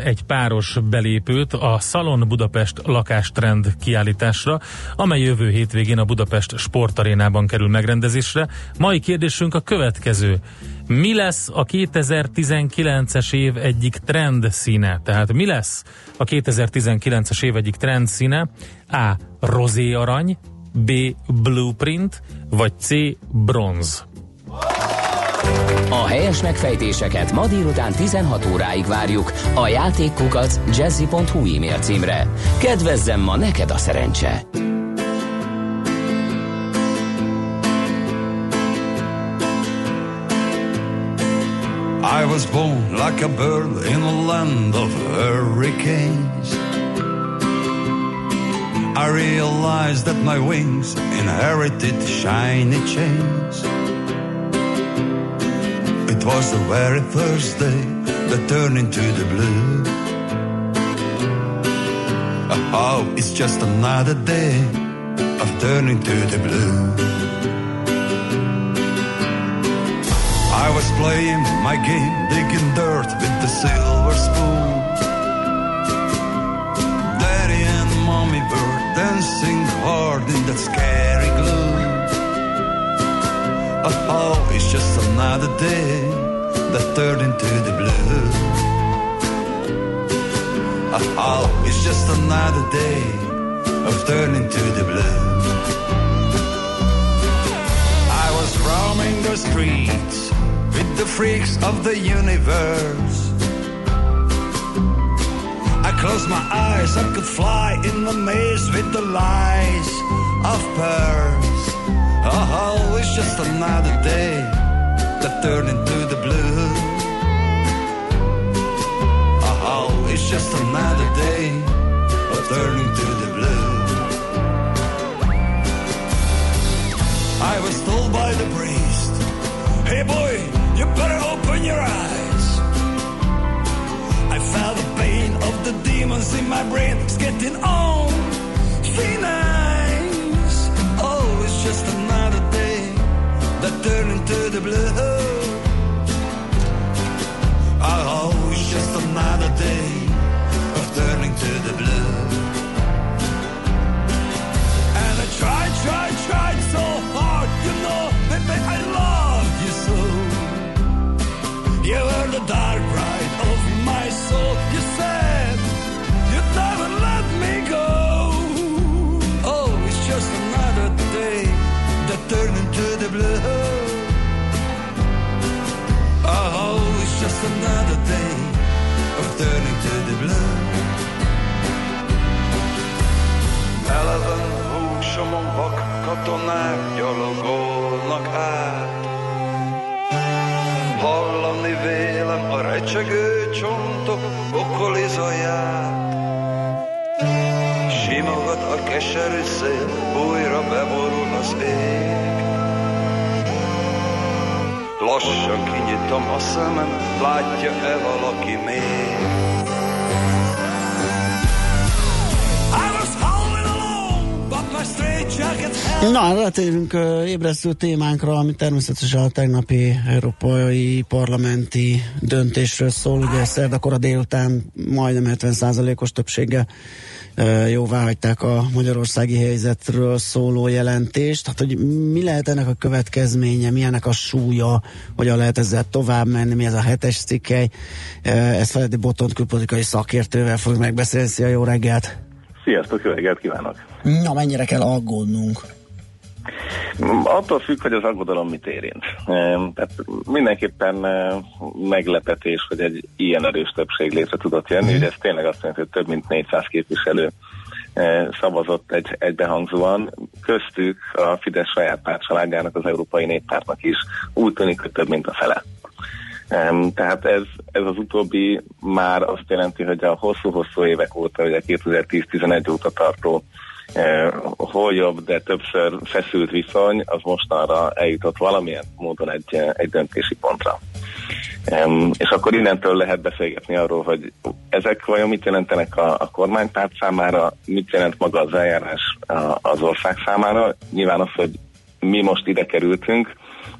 B: egy páros belépőt a Szalon Budapest lakástrend kiállításra, amely jövő hétvégén a Budapest sportarénában kerül megrendezésre. Mai kérdésünk a következő. Mi lesz a 2019-es év egyik trend színe? Tehát mi lesz a 2019-es év egyik trend színe? A. Rozé arany, B. Blueprint, vagy C. Bronz.
C: A helyes megfejtéseket ma délután 16 óráig várjuk a játékkukac jazzy.hu e-mail címre. Kedvezzem ma neked a szerencse!
I: I
K: was born like a bird in a land of hurricanes. I realized that my wings inherited shiny chains. It was the very first day that turned into the blue. Oh, it's just another day of turning to the blue. I was playing my game, digging dirt with the silver spoon. Daddy and mommy were dancing hard in that scary gloom. Oh, it's just another day that turned into the blue. Oh, it's just another day of turning to the blue. I was roaming the streets the freaks of the universe. I closed my eyes, I could fly in the maze with the lies of pearls. Oh, oh, it's just another day that turned into the blue. Oh, oh it's just another day of turning to the blue. I was told by the priest, hey boy, you better open your eyes. I felt the pain of the demons in my brain, it's getting on. Thin nice. Oh, it's just another day that turned into the blue. Oh, it's just another day of turning to the blue. And I tried, tried, tried so hard, you know, baby, I You were the dark ride of my soul. You said you'd never let me go. Oh, it's just another day that turned into the blue. Oh, it's just another day of turning to the blue. Eleven húsomon vak katonák gyalogolnak recsegő csontok okoli zaját. Simogat a keserű szél, újra beborul az ég. Lassan kinyitom a szemem, látja-e valaki még?
A: Na, rátérünk uh, ébresztő témánkra, ami természetesen a tegnapi európai parlamenti döntésről szól. Ugye szerdakora délután majdnem 70%-os többséggel uh, jóvá hagyták a magyarországi helyzetről szóló jelentést. Hát, hogy mi lehet ennek a következménye, milyenek a súlya, hogyan lehet ezzel tovább menni, mi ez a hetes cikkely. Uh, ezt Feledi Botont külpolitikai szakértővel fogjuk megbeszélni. Szia, jó reggelt!
L: Sziasztok, jó reggelt kívánok!
A: Na, mennyire kell aggódnunk?
L: Attól függ, hogy az aggodalom mit érint. Tehát mindenképpen meglepetés, hogy egy ilyen erős többség létre tudott jönni, ugye ez tényleg azt jelenti, hogy több mint 400 képviselő szavazott egy, egybehangzóan. Köztük a Fidesz saját pártcsaládjának, az Európai Néppártnak is úgy tűnik, hogy több mint a fele. Em, Tehát ez, ez az utóbbi már azt jelenti, hogy a hosszú-hosszú évek óta, ugye 2010-11 óta tartó eh, hol jobb, de többször feszült viszony, az mostanra eljutott valamilyen módon egy, egy döntési pontra. Em, és akkor innentől lehet beszélgetni arról, hogy ezek vajon mit jelentenek a, a kormánypárt számára, mit jelent maga az eljárás a, az ország számára. Nyilván az, hogy mi most ide kerültünk,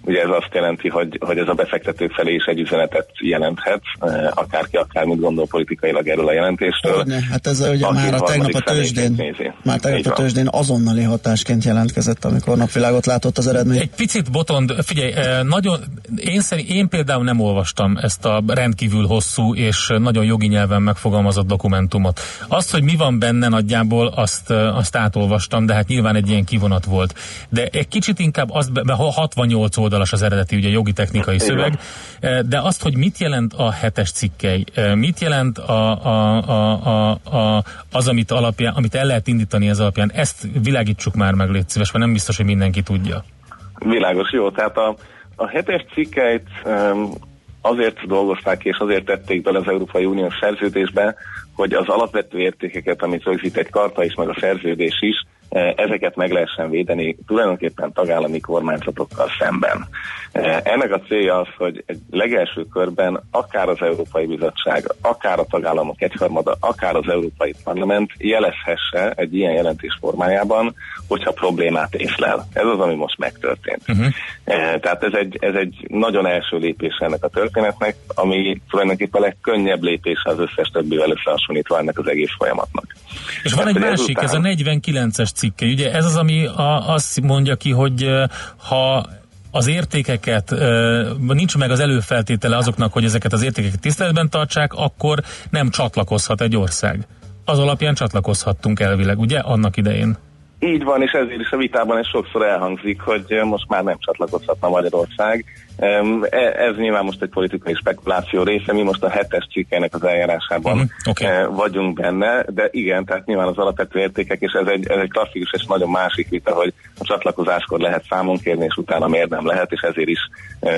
L: ugye ez azt jelenti, hogy, hogy ez a befektetők felé is egy üzenetet jelenthet, eh, akárki akármit gondol politikailag erről a jelentésről.
A: Hogyne, hát ez ugye
L: Aki
A: már a tegnap a tőzsdén, már tegnap a tőzsdén azonnali hatásként jelentkezett, amikor napvilágot látott az eredmény.
B: Egy picit botond, figyelj, eh, nagyon, én, szerint, én például nem olvastam ezt a rendkívül hosszú és nagyon jogi nyelven megfogalmazott dokumentumot. Azt, hogy mi van benne nagyjából, azt, eh, azt átolvastam, de hát nyilván egy ilyen kivonat volt. De egy kicsit inkább az, be- be- 68 oldalas az eredeti, ugye jogi technikai szöveg, eh, de azt, hogy mit jelent a hetes cikkely, eh, mit jelent a, a, a, a, a, az, amit, alapján, amit el lehet indítani ez alapján, ezt világítsuk már meg, légy szíves, mert nem biztos, hogy mindenki tudja.
L: Világos, jó. Tehát a, a hetes cikkeit um, azért dolgozták és azért tették bele az Európai Uniós szerződésbe, hogy az alapvető értékeket, amit rögzít egy karta is, meg a szerződés is, eh, ezeket meg lehessen védeni tulajdonképpen tagállami kormányzatokkal szemben. Eh, Ennek a célja az, hogy egy legelső körben akár az Európai Bizottság, akár a tagállamok egyharmada, akár az Európai Parlament jelezhesse egy ilyen jelentés formájában, hogyha problémát észlel. Ez az, ami most megtörtént. Uh-huh. Tehát ez egy, ez egy nagyon első lépés ennek a történetnek, ami tulajdonképpen a legkönnyebb lépés az összes többivel összehasonlítva ennek az egész folyamatnak.
B: És van egy másik, ezután... ez a 49-es cikke, ugye ez az, ami a, azt mondja ki, hogy ha az értékeket, nincs meg az előfeltétele azoknak, hogy ezeket az értékeket tiszteletben tartsák, akkor nem csatlakozhat egy ország. Az alapján csatlakozhattunk elvileg, ugye, annak idején?
L: Így van, és ezért is a vitában ez sokszor elhangzik, hogy most már nem csatlakozhatna Magyarország. E, ez nyilván most egy politikai spekuláció része, mi most a hetes cikkenek az eljárásában uh-huh. okay. vagyunk benne, de igen, tehát nyilván az alapvető értékek, és ez egy, ez egy klasszikus és nagyon másik vita, hogy a csatlakozáskor lehet számon kérni, és utána miért nem lehet, és ezért is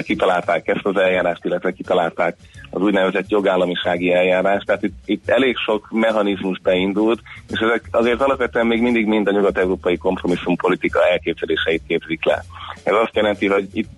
L: kitalálták ezt az eljárást, illetve kitalálták az úgynevezett jogállamisági eljárást, tehát itt, itt elég sok mechanizmus beindult, és ezek azért alapvetően még mindig mind a nyugat-európai kompromisszum politika elképzeléseit képzik le. Ez azt jelenti, hogy itt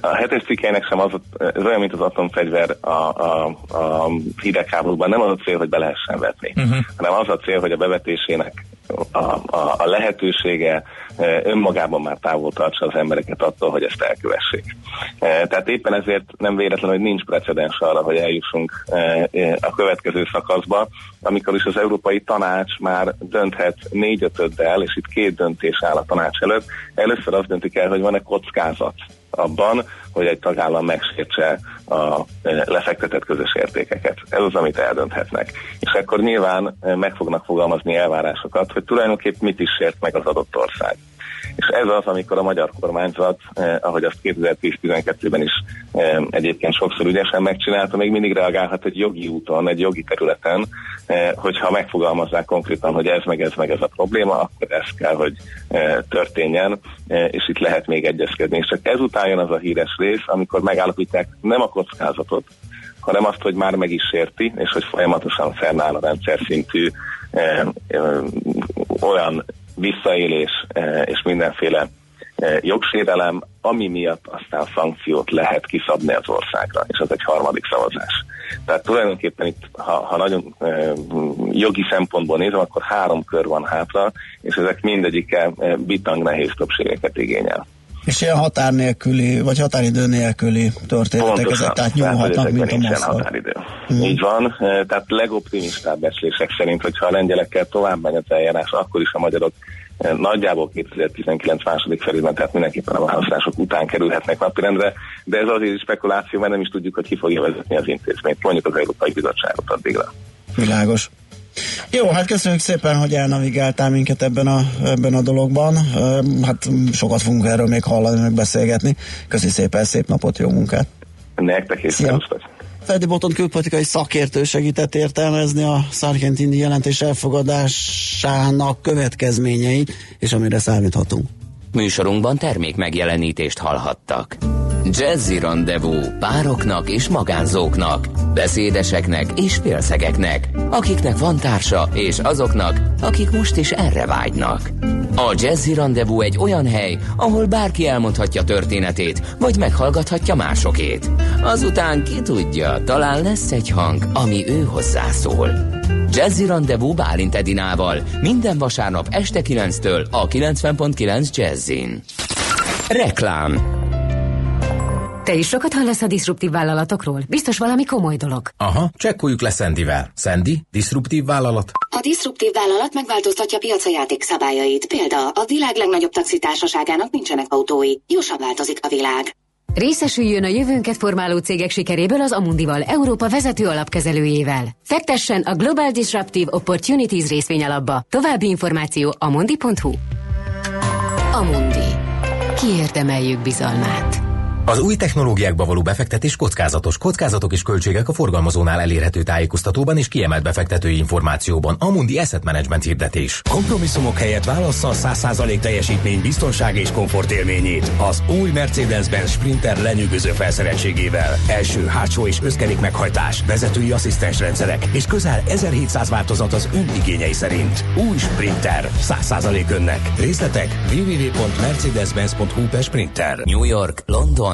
L: a hetes cikkeinek sem az, ez olyan, mint az atomfegyver a, a, a hidegháborúban, nem az a cél, hogy be lehessen vetni, uh-huh. hanem az a cél, hogy a bevetésének a, a, a lehetősége e, önmagában már távol tartsa az embereket attól, hogy ezt elkövessék. E, tehát éppen ezért nem véletlen, hogy nincs precedens arra, hogy eljussunk e, a következő szakaszba, amikor is az Európai Tanács már dönthet négy-ötöddel, és itt két döntés áll a tanács előtt. Először azt döntik el, hogy van-e kockázat abban, hogy egy tagállam megsértse a lefektetett közös értékeket. Ez az, amit eldönthetnek. És akkor nyilván meg fognak fogalmazni elvárásokat, hogy tulajdonképp mit is sért meg az adott ország. És ez az, amikor a magyar kormányzat, eh, ahogy azt 2010-12-ben is eh, egyébként sokszor ügyesen megcsinálta, még mindig reagálhat egy jogi úton, egy jogi területen, eh, hogyha megfogalmazzák konkrétan, hogy ez meg ez meg ez a probléma, akkor ez kell, hogy eh, történjen, eh, és itt lehet még egyezkedni. És csak ezután jön az a híres rész, amikor megállapítják nem a kockázatot, hanem azt, hogy már meg is sérti, és hogy folyamatosan fennáll a rendszer szintű eh, eh, olyan visszaélés e, és mindenféle e, jogsérelem, ami miatt aztán szankciót lehet kiszabni az országra, és az egy harmadik szavazás. Tehát tulajdonképpen itt, ha, ha nagyon e, jogi szempontból nézem, akkor három kör van hátra, és ezek mindegyike e, bitang nehéz többségeket igényel.
A: És ilyen határ nélküli, vagy határidő nélküli történetek, Pontosan, ezek tehát nyúlhatnak, mint a maszkal. határidő.
L: Mm. Így van, e, tehát legoptimistább beszélések szerint, hogyha a lengyelekkel tovább megy az eljárás, akkor is a magyarok e, nagyjából 2019 második felében, tehát mindenképpen a választások után kerülhetnek napirendre, de ez azért spekuláció, mert nem is tudjuk, hogy ki fogja vezetni az intézményt, mondjuk az Európai Bizottságot addigra.
A: Világos. Jó, hát köszönjük szépen, hogy elnavigáltál minket ebben a, ebben a dologban. Hát sokat fogunk erről még hallani, meg beszélgetni. Köszi szépen, szép napot, jó munkát!
L: Nektek is, szervusztok!
A: Fedi Boton külpolitikai szakértő segített értelmezni a Szargentini jelentés elfogadásának következményeit, és amire számíthatunk.
C: Műsorunkban termék megjelenítést hallhattak. Jazzy Rendezvú pároknak és magánzóknak, beszédeseknek és félszegeknek, akiknek van társa és azoknak, akik most is erre vágynak. A Jazzy Rendezvú egy olyan hely, ahol bárki elmondhatja történetét, vagy meghallgathatja másokét. Azután ki tudja, talán lesz egy hang, ami ő hozzászól. Jazzy Rendezvú Bálint Edinával minden vasárnap este 9-től a 90.9 Jazzin. Reklám
M: te is sokat hallasz a diszruptív vállalatokról? Biztos valami komoly dolog.
N: Aha, csekkoljuk le Szendivel. Szendi, diszruptív vállalat?
M: A diszruptív vállalat megváltoztatja piaca játék szabályait. Példa, a világ legnagyobb taxitársaságának nincsenek autói. Jósan változik a világ. Részesüljön a jövőnket formáló cégek sikeréből az Amundival, Európa vezető alapkezelőjével. Fektessen a Global Disruptive Opportunities részvényalapba. További információ amundi.hu Amundi. Kiérdemeljük bizalmát.
N: Az új technológiákba való befektetés kockázatos. Kockázatok és költségek a forgalmazónál elérhető tájékoztatóban és kiemelt befektetői információban. Amundi Asset Management hirdetés.
O: Kompromisszumok helyett válassza a 100% teljesítmény biztonság és komfort élményét. Az új Mercedes-Benz Sprinter lenyűgöző felszereltségével. Első, hátsó és összkerék meghajtás, vezetői asszisztens rendszerek és közel 1700 változat az ön igényei szerint. Új Sprinter. 100% önnek. Részletek www.mercedes-benz.hu per Sprinter.
C: New York, London,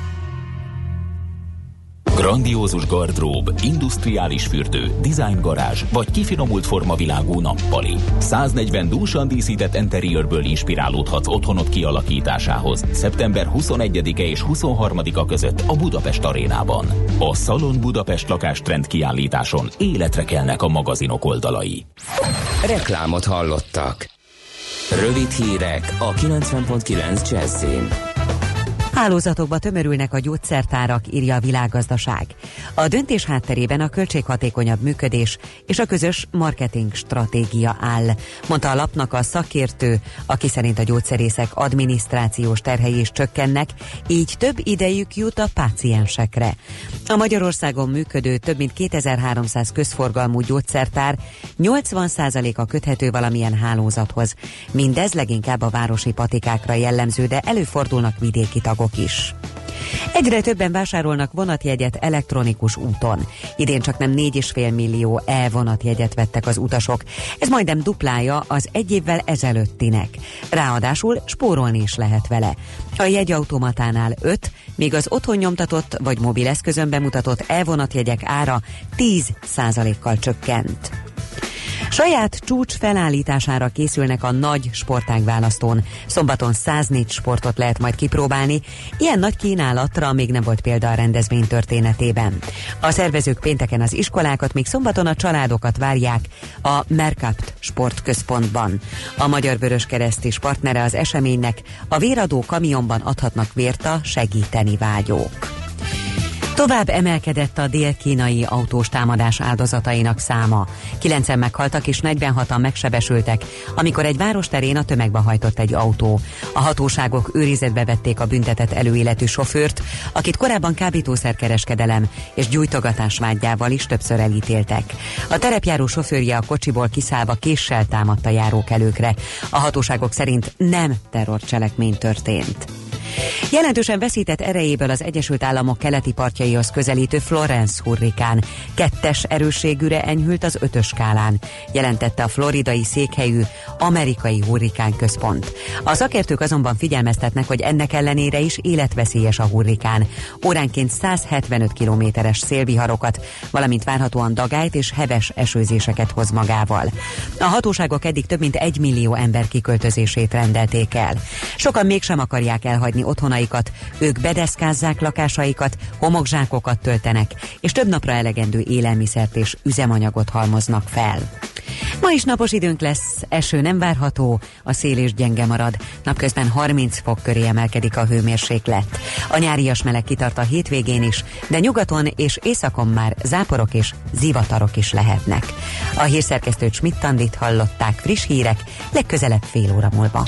P: Grandiózus gardrób, industriális fürdő, design garázs vagy kifinomult formavilágú nappali. 140 dúsan díszített interiőrből inspirálódhatsz otthonod kialakításához. Szeptember 21-e és 23-a között a Budapest arénában. A Szalon Budapest lakástrend kiállításon életre kelnek a magazinok oldalai.
C: Reklámot hallottak. Rövid hírek a 90.9 Jazzin.
D: Hálózatokba tömörülnek a gyógyszertárak, írja a világgazdaság. A döntés hátterében a költséghatékonyabb működés és a közös marketing stratégia áll, mondta a lapnak a szakértő, aki szerint a gyógyszerészek adminisztrációs terhei is csökkennek, így több idejük jut a páciensekre. A Magyarországon működő több mint 2300 közforgalmú gyógyszertár 80%-a köthető valamilyen hálózathoz. Mindez leginkább a városi patikákra jellemző, de előfordulnak vidéki tagok is. Egyre többen vásárolnak vonatjegyet elektronikus úton. Idén csak nem 4,5 millió e-vonatjegyet vettek az utasok. Ez majdnem duplája az egy évvel ezelőttinek. Ráadásul spórolni is lehet vele. A jegyautomatánál 5, míg az otthon nyomtatott vagy mobileszközön bemutatott e-vonatjegyek ára 10%-kal csökkent. Saját csúcs felállítására készülnek a nagy sportágválasztón. Szombaton 104 sportot lehet majd kipróbálni. Ilyen nagy kínálatra még nem volt példa a rendezvény történetében. A szervezők pénteken az iskolákat, még szombaton a családokat várják a Merkapt sportközpontban. A Magyar Vörös Kereszt is partnere az eseménynek, a véradó kamionban adhatnak vért a segíteni vágyók. Tovább emelkedett a dél-kínai autós támadás áldozatainak száma. Kilencen meghaltak és 46-an megsebesültek, amikor egy városterén a tömegbe hajtott egy autó. A hatóságok őrizetbe vették a büntetett előéletű sofőrt, akit korábban kábítószerkereskedelem és gyújtogatás vágyával is többször elítéltek. A terepjáró sofőrje a kocsiból kiszállva késsel támadta járókelőkre. A hatóságok szerint nem terrorcselekmény történt. Jelentősen veszített erejéből az Egyesült Államok keleti partjaihoz közelítő Florence hurrikán. Kettes erősségűre enyhült az ötös skálán, jelentette a floridai székhelyű amerikai hurrikán központ. A szakértők azonban figyelmeztetnek, hogy ennek ellenére is életveszélyes a hurrikán. Óránként 175 kilométeres szélviharokat, valamint várhatóan dagályt és heves esőzéseket hoz magával. A hatóságok eddig több mint egy millió ember kiköltözését rendelték el. Sokan mégsem akarják elhagyni otthonaikat, ők bedeszkázzák lakásaikat, homokzsákokat töltenek, és több napra elegendő élelmiszert és üzemanyagot halmoznak fel. Ma is napos időnk lesz, eső nem várható, a szél és gyenge marad. Napközben 30 fok köré emelkedik a hőmérséklet. A nyárias meleg kitart a hétvégén is, de nyugaton és északon már záporok és zivatarok is lehetnek. A hírszerkesztőt Schmidt-Tandit hallották friss hírek, legközelebb fél óra múlva.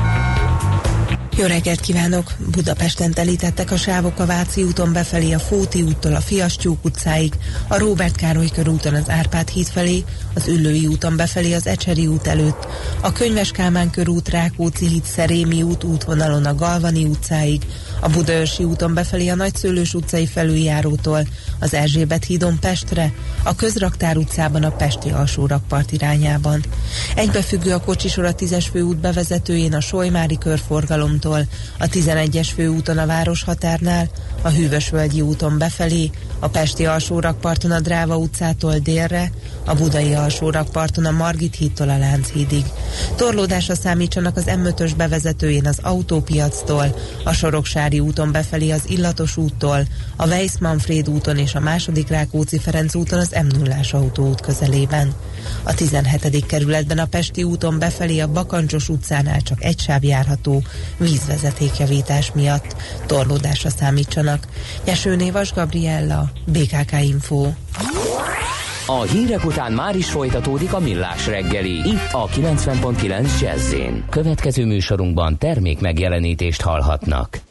Q: jó reggelt kívánok! Budapesten telítettek a sávok a Váci úton befelé a Fóti úttól a Fiastyúk utcáig, a Róbert Károly körúton az Árpád híd felé, az Üllői úton befelé az Ecseri út előtt, a Könyves Kálmán körút, Rákóczi híd, Szerémi út útvonalon a Galvani utcáig, a Budaörsi úton befelé a Nagyszőlős utcai felüljárótól, az Erzsébet hídon Pestre, a Közraktár utcában a Pesti alsórakpart irányában. Egybefüggő a kocsisor a 10-es főút bevezetőjén a Solymári körforgalom Robbantól, a 11-es főúton a Városhatárnál, a Hűvösvölgyi úton befelé, a Pesti alsórakparton a Dráva utcától délre, a Budai alsórakparton a Margit hídtól a Lánchídig. Torlódásra számítsanak az M5-ös bevezetőjén az autópiactól, a Soroksári úton befelé az Illatos úttól, a Weiss Manfred úton és a második Rákóczi Ferenc úton az m 0 autóút közelében. A 17. kerületben a Pesti úton befelé a Bakancsos utcánál csak egy sáv járható vízvezetékjavítás miatt. Torlódásra számítsanak. Nyesőné Vas Gabriella, BKK Info.
C: A hírek után már is folytatódik a millás reggeli. Itt a 90.9 jazz Következő műsorunkban termék megjelenítést hallhatnak.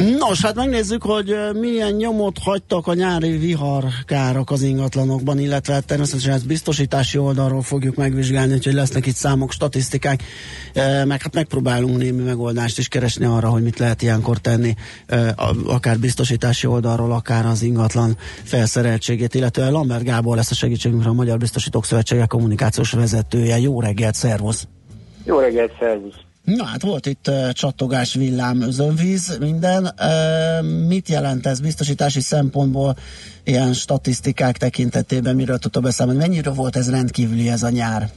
A: Nos, hát megnézzük, hogy milyen nyomot hagytak a nyári viharkárok az ingatlanokban, illetve hát természetesen ezt biztosítási oldalról fogjuk megvizsgálni, úgyhogy lesznek itt számok, statisztikák, meg hát megpróbálunk némi megoldást is keresni arra, hogy mit lehet ilyenkor tenni, akár biztosítási oldalról, akár az ingatlan felszereltségét, illetve Lambert Gábor lesz a segítségünkre a Magyar Biztosítók Szövetsége kommunikációs vezetője. Jó reggelt, szervusz!
R: Jó reggelt, szervusz!
A: Na hát volt itt uh, csattogás, villám, özönvíz, minden. Uh, mit jelent ez biztosítási szempontból ilyen statisztikák tekintetében, miről tudta beszámolni? Mennyire volt ez rendkívüli ez a nyár?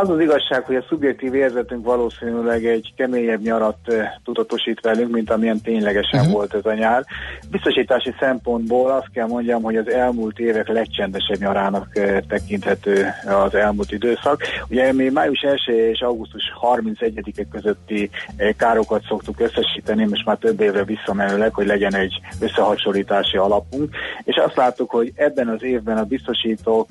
R: Az az igazság, hogy a szubjektív érzetünk valószínűleg egy keményebb nyarat tudatosít velünk, mint amilyen ténylegesen uh-huh. volt ez a nyár. Biztosítási szempontból azt kell mondjam, hogy az elmúlt évek legcsendesebb nyarának tekinthető az elmúlt időszak. Ugye mi május 1 és augusztus 31-e közötti károkat szoktuk összesíteni, most már több évre visszamenőleg, hogy legyen egy összehasonlítási alapunk, és azt láttuk, hogy ebben az évben a biztosítók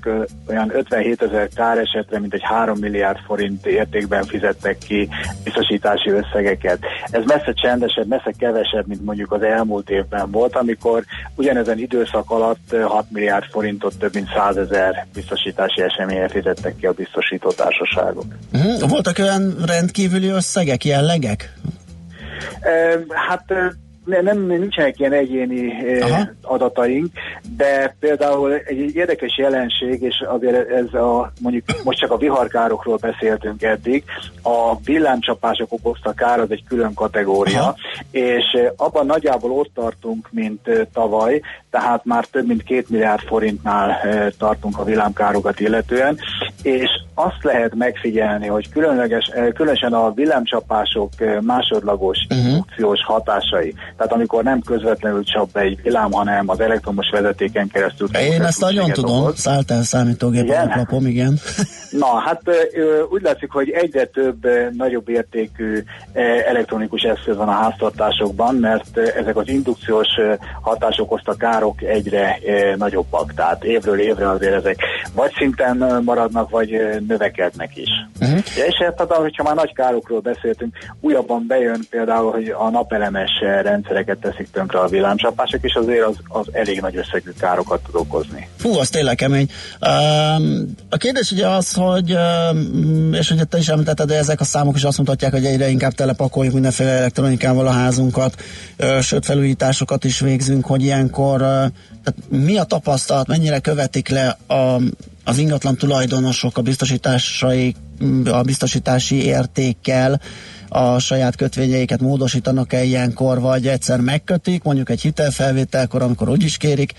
R: olyan 57 ezer kár esetre, mint egy 3 milliárd forint értékben fizettek ki biztosítási összegeket. Ez messze csendesebb, messze kevesebb, mint mondjuk az elmúlt évben volt, amikor ugyanezen időszak alatt eh, 6 milliárd forintot több mint 100 ezer biztosítási eseményre fizettek ki a biztosító társaságok.
A: Uh-huh. Voltak olyan rendkívüli összegek, jellegek?
R: Eh, Hát eh, ne- nem, nincsenek ilyen egyéni eh, adataink, de például egy, egy érdekes jelenség, és azért ez a, mondjuk most csak a viharkárokról beszéltünk eddig, a villámcsapások okozta kár az egy külön kategória, Aha. és eh, abban nagyjából ott tartunk, mint eh, tavaly, tehát már több mint két milliárd forintnál eh, tartunk a villámkárokat illetően, és azt lehet megfigyelni, hogy különleges, eh, különösen a villámcsapások eh, másodlagos indukciós hatásai, tehát amikor nem közvetlenül csap be egy villám, hanem az elektromos vezetéken keresztül.
A: Én ezt nagyon tudom,
R: okoz.
A: szállt el számítógép
R: Igen?
A: alaplapom, igen.
R: Na, hát úgy látszik, hogy egyre több nagyobb értékű elektronikus eszköz van a háztartásokban, mert ezek az indukciós ö, hatás okozta károk egyre ö, nagyobbak. Tehát évről évre azért ezek vagy szinten ö, maradnak, vagy ö, növekednek is.
A: Uh-huh.
R: Ja, és hát, tehát, hogyha már nagy károkról beszéltünk, újabban bejön például, hogy a napelemes eh, rendszereket teszik tönkre a villámcsapások, és azért az, az elég nagy összegű károkat tud okozni.
A: Fú, az tényleg kemény. A kérdés ugye az, hogy, és ugye te is említetted, de ezek a számok is azt mutatják, hogy egyre inkább telepakoljuk mindenféle elektronikával a házunkat, sőt felújításokat is végzünk, hogy ilyenkor tehát mi a tapasztalat, mennyire követik le a, az ingatlan tulajdonosok a biztosításai, a biztosítási értékkel, a saját kötvényeiket módosítanak-e ilyenkor, vagy egyszer megkötik, mondjuk egy hitelfelvételkor, amikor úgy is kérik,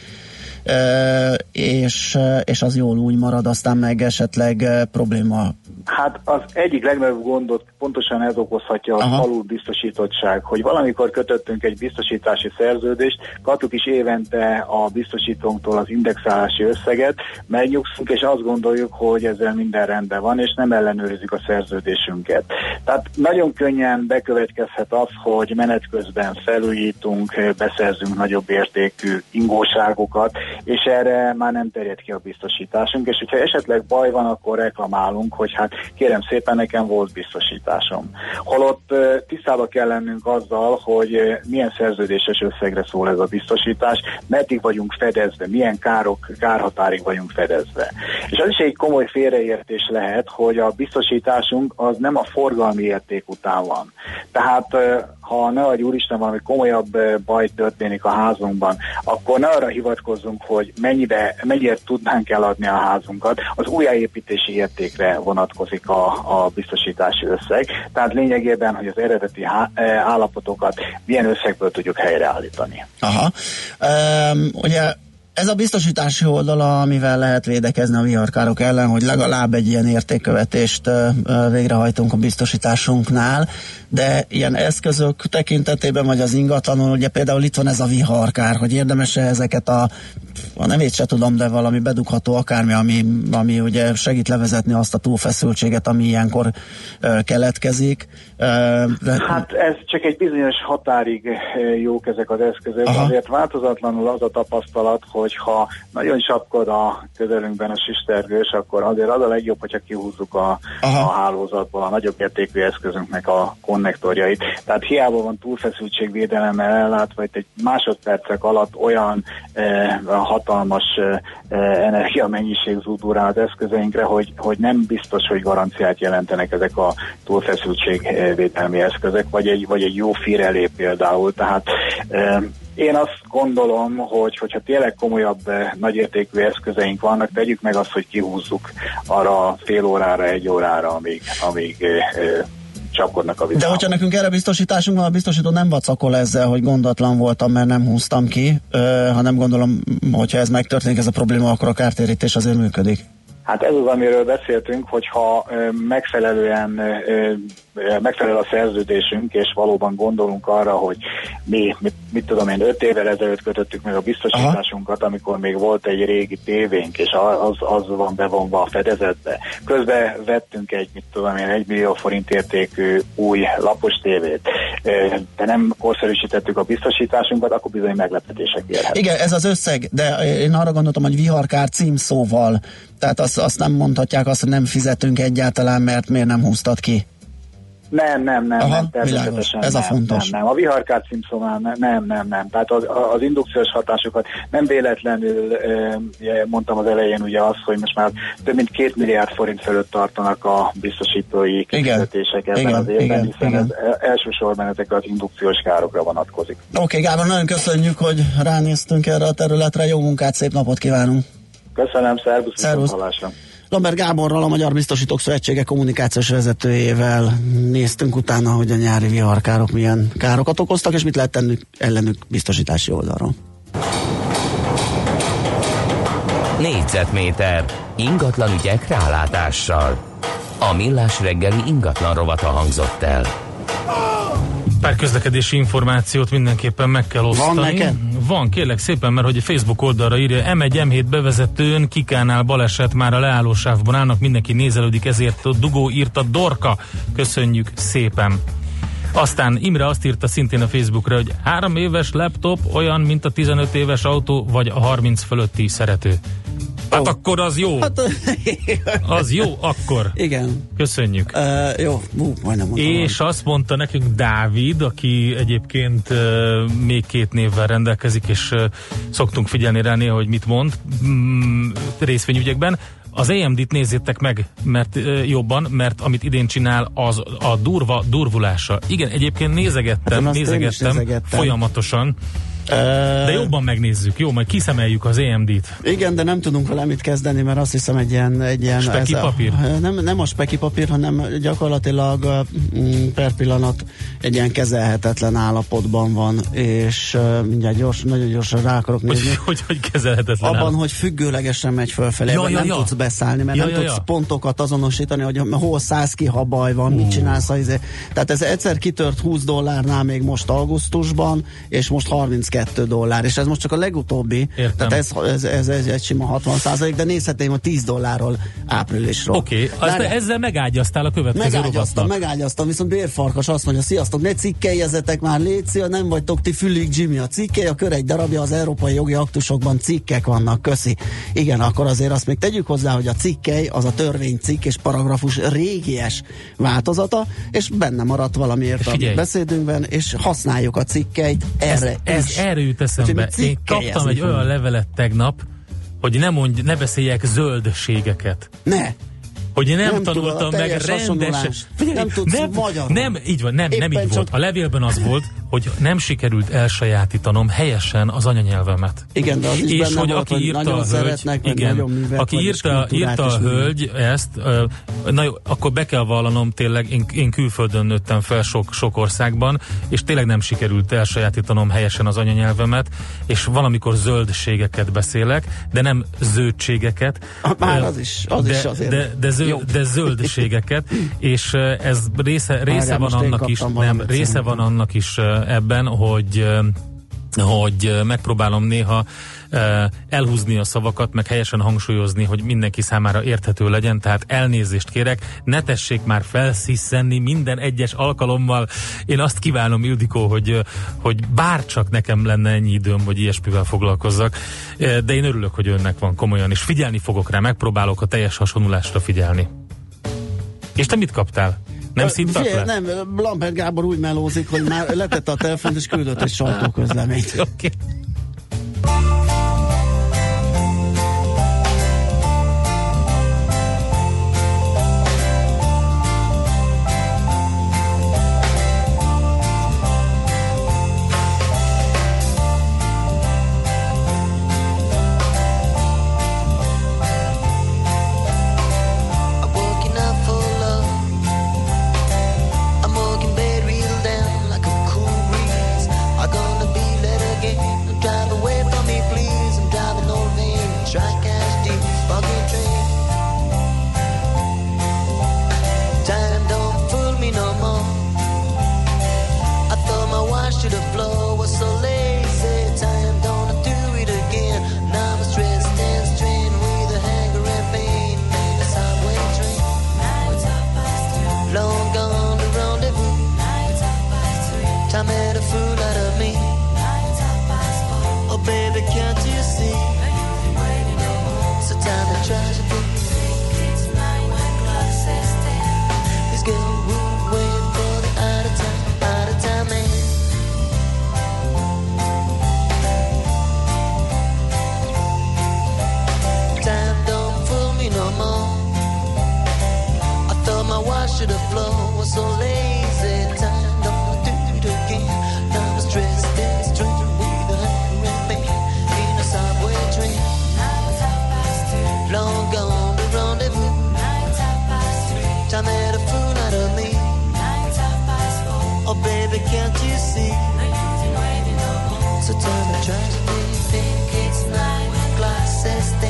A: és, és az jól úgy marad, aztán meg esetleg probléma.
R: Hát az egyik legnagyobb gondot pontosan ez okozhatja az alul biztosítottság, hogy valamikor kötöttünk egy biztosítási szerződést, kapjuk is évente a biztosítónktól az indexálási összeget, megnyugszunk, és azt gondoljuk, hogy ezzel minden rendben van, és nem ellenőrizzük a szerződésünket. Tehát nagyon könnyen bekövetkezhet az, hogy menet közben felújítunk, beszerzünk nagyobb értékű ingóságokat, és erre már nem terjed ki a biztosításunk, és hogyha esetleg baj van, akkor reklamálunk, hogy hát kérem szépen, nekem volt biztosításom. Holott tisztába kell lennünk azzal, hogy milyen szerződéses összegre szól ez a biztosítás, meddig vagyunk fedezve, milyen károk, kárhatárig vagyunk fedezve. És az is egy komoly félreértés lehet, hogy a biztosításunk az nem a forgalmi érték után van. Tehát ha ne adj úristen valami komolyabb baj történik a házunkban, akkor ne arra hivatkozzunk, hogy mennyibe, mennyire tudnánk eladni a házunkat, az újjáépítési értékre vonatkozik a, a biztosítási összeg. Tehát lényegében, hogy az eredeti há, eh, állapotokat milyen összegből tudjuk helyreállítani.
A: Aha. Um, ugye ez a biztosítási oldala, amivel lehet védekezni a viharkárok ellen, hogy legalább egy ilyen értékkövetést végrehajtunk a biztosításunknál, de ilyen eszközök tekintetében, vagy az ingatlanon, ugye például itt van ez a viharkár, hogy érdemes-e ezeket a a nevét se tudom, de valami bedugható akármi, ami, ami ugye segít levezetni azt a túlfeszültséget, ami ilyenkor keletkezik.
R: Hát ez csak egy bizonyos határig jók ezek az eszközök,
A: Aha.
R: azért változatlanul az a tapasztalat, hogy hogyha nagyon csapkod a közelünkben a sistergős, akkor azért az a legjobb, hogyha kihúzzuk a, a hálózatból a nagyobb értékű eszközünknek a konnektorjait. Tehát hiába van túlfeszültségvédelemmel ellátva, itt egy másodpercek alatt olyan eh, hatalmas eh, energiamennyiség zúdul rá az eszközeinkre, hogy, hogy nem biztos, hogy garanciát jelentenek ezek a túlfeszültségvédelmi eszközök, vagy egy, vagy egy jó firelé például. Tehát eh, én azt gondolom, hogy hogyha tényleg komolyabb, eh, nagyértékű eszközeink vannak, tegyük meg azt, hogy kihúzzuk arra fél órára, egy órára, amíg, amíg eh, eh, csapkodnak a
A: De hogyha nekünk erre biztosításunk van, a biztosító nem vacakol ezzel, hogy gondatlan voltam, mert nem húztam ki, ö, hanem gondolom, hogyha ez megtörténik, ez a probléma, akkor a kártérítés azért működik.
R: Hát ez az, amiről beszéltünk, hogyha megfelelően megfelel a szerződésünk, és valóban gondolunk arra, hogy mi, mit, mit tudom én, öt évvel ezelőtt kötöttük meg a biztosításunkat, amikor még volt egy régi tévénk, és az, az van bevonva a fedezetbe. Közben vettünk egy, mit tudom én, egy millió forint értékű új lapos tévét, de nem korszerűsítettük a biztosításunkat, akkor bizony meglepetések érhetnek.
A: Igen, ez az összeg, de én arra gondoltam, hogy viharkár címszóval, tehát azt, azt nem mondhatják azt, hogy nem fizetünk egyáltalán, mert miért nem húztad ki.
R: Nem, nem, nem,
A: Aha,
R: nem természetesen
A: Ez a fontos.
R: Nem, nem. A viharkát címszóval nem, nem, nem, nem. Tehát az, az indukciós hatásokat nem véletlenül mondtam az elején ugye azt, hogy most már több mint két milliárd forint fölött tartanak a biztosítói kifizetések ebben
A: Igen,
R: az évben,
A: igen,
R: hiszen
A: igen.
R: ez eh, elsősorban ezek az indukciós károkra vonatkozik.
A: Oké, okay, Gábor, nagyon köszönjük, hogy ránéztünk erre a területre, jó munkát, szép napot kívánunk!
R: Köszönöm, szervusz,
A: Szervusz. Lambert Gáborral, a Magyar Biztosítók Szövetsége kommunikációs vezetőjével néztünk utána, hogy a nyári viharkárok milyen károkat okoztak, és mit lehet tenni ellenük biztosítási oldalról.
C: Négyzetméter ingatlan ügyek rálátással. A millás reggeli ingatlan rovata hangzott el.
B: Pár közlekedési információt mindenképpen meg kell osztani.
A: neked?
B: Van, kérlek szépen, mert hogy a Facebook oldalra írja, M1 M7 bevezetőn Kikánál baleset, már a leállósávban állnak, mindenki nézelődik, ezért a dugó írta Dorka. Köszönjük szépen. Aztán Imre azt írta szintén a Facebookra, hogy három éves laptop olyan, mint a 15 éves autó, vagy a 30 fölötti szerető. Hát akkor az jó.
A: Hát,
B: Az jó, akkor.
A: Igen.
B: Köszönjük.
A: Uh, jó, Bú, majdnem mondtam.
B: És azt mondta nekünk Dávid, aki egyébként uh, még két névvel rendelkezik, és uh, szoktunk figyelni rá néha, hogy mit mond mm, részvényügyekben. Az AMD-t nézzétek meg mert uh, jobban, mert amit idén csinál, az a durva durvulása. Igen, egyébként nézegettem,
A: Hát
B: nézegettem,
A: nézegettem.
B: folyamatosan, de jobban megnézzük, jó, majd kiszemeljük az AMD-t.
A: Igen, de nem tudunk vele mit kezdeni, mert azt hiszem egy ilyen... Egy ilyen
B: Speki
A: ez a-
B: papír?
A: nem, nem a speki papír, hanem gyakorlatilag mm, per pillanat egy ilyen kezelhetetlen állapotban van, és uh, mindjárt gyors, nagyon gyorsan rá akarok
B: Hogy,
A: nézni.
B: hogy, hogy kezelhetetlen
A: Abban,
B: áll.
A: hogy függőlegesen megy fölfelé,
B: Ja, ja,
A: nem
B: ja.
A: tudsz beszállni, mert
B: Ja,
A: nem
B: ja,
A: tudsz
B: ja.
A: pontokat azonosítani, hogy hol szállsz ki, ha baj van, mit csinálsz. Izé. Tehát ez egyszer kitört 20 dollárnál még most augusztusban, és most 32 dollár, és ez most csak a legutóbbi,
B: Értem.
A: tehát ez, ez, ez, ez egy sima 60 százalék, de nézhetném a 10 dollárról áprilisról.
B: Oké, okay,
A: Várjál.
B: ezzel megágyaztál a következő
A: Megágyaztam,
B: rovatnak.
A: megágyaztam, viszont Bérfarkas azt mondja, sziasztok, ne cikkeljezetek már, léci, nem vagytok ti fülig Jimmy. A cikkely a kör egy darabja az európai jogi aktusokban cikkek vannak, köszi. Igen, akkor azért azt még tegyük hozzá, hogy a cikkely az a törvénycikk és paragrafus régies változata, és benne maradt valamiért a beszédünkben, és használjuk a cikkeit
B: Ez,
A: erre
B: ez
A: is.
B: Erre jut eszembe. Én kaptam egy olyan levelet tegnap, hogy ne, mondj, ne beszéljek zöldségeket.
A: Ne!
B: Hogy én nem,
A: Nem tudod,
B: tanultam
A: a
B: meg rendesen.
A: hasonlás. Nem tudsz
B: nem,
A: magyarul.
B: nem, így van, nem, nem így volt.
A: csak-
B: A levélben az volt, hogy nem sikerült elsajátítanom helyesen az anyanyelvemet.
A: Igen, de az is
B: és
A: benne
B: hogy
A: volt,
B: aki írta a hölgy, igen, aki írta, írta a hölgy ezt, na jó, akkor be kell vallanom tényleg, én, én külföldön nőttem fel sok, sok országban, és tényleg nem sikerült elsajátítanom helyesen az anyanyelvemet, és valamikor zöldségeket beszélek, de nem zöldségeket.
A: Már az is- az
B: de,
A: is azért
B: de, de, zöld, de zöldségeket, és ez része, része van annak is, nem, része van annak is ebben, hogy hogy megpróbálom néha elhúzni a szavakat, meg helyesen hangsúlyozni, hogy mindenki számára érthető legyen, tehát elnézést kérek, ne tessék már felsziszenni minden egyes alkalommal. Én azt kívánom, Ildikó, hogy, hogy bárcsak nekem lenne ennyi időm, hogy ilyesmivel foglalkozzak, de én örülök, hogy önnek van komolyan, és figyelni fogok rá, megpróbálok a teljes hasonlulásra figyelni. És te mit kaptál? Nem szívtak le?
A: Nem, Lambert Gábor úgy melózik, hogy már letette a telefont és küldött egy sajtóközleményt.
B: Oké. Okay.
S: Oh baby, can't you see? So me, try to think it's when glasses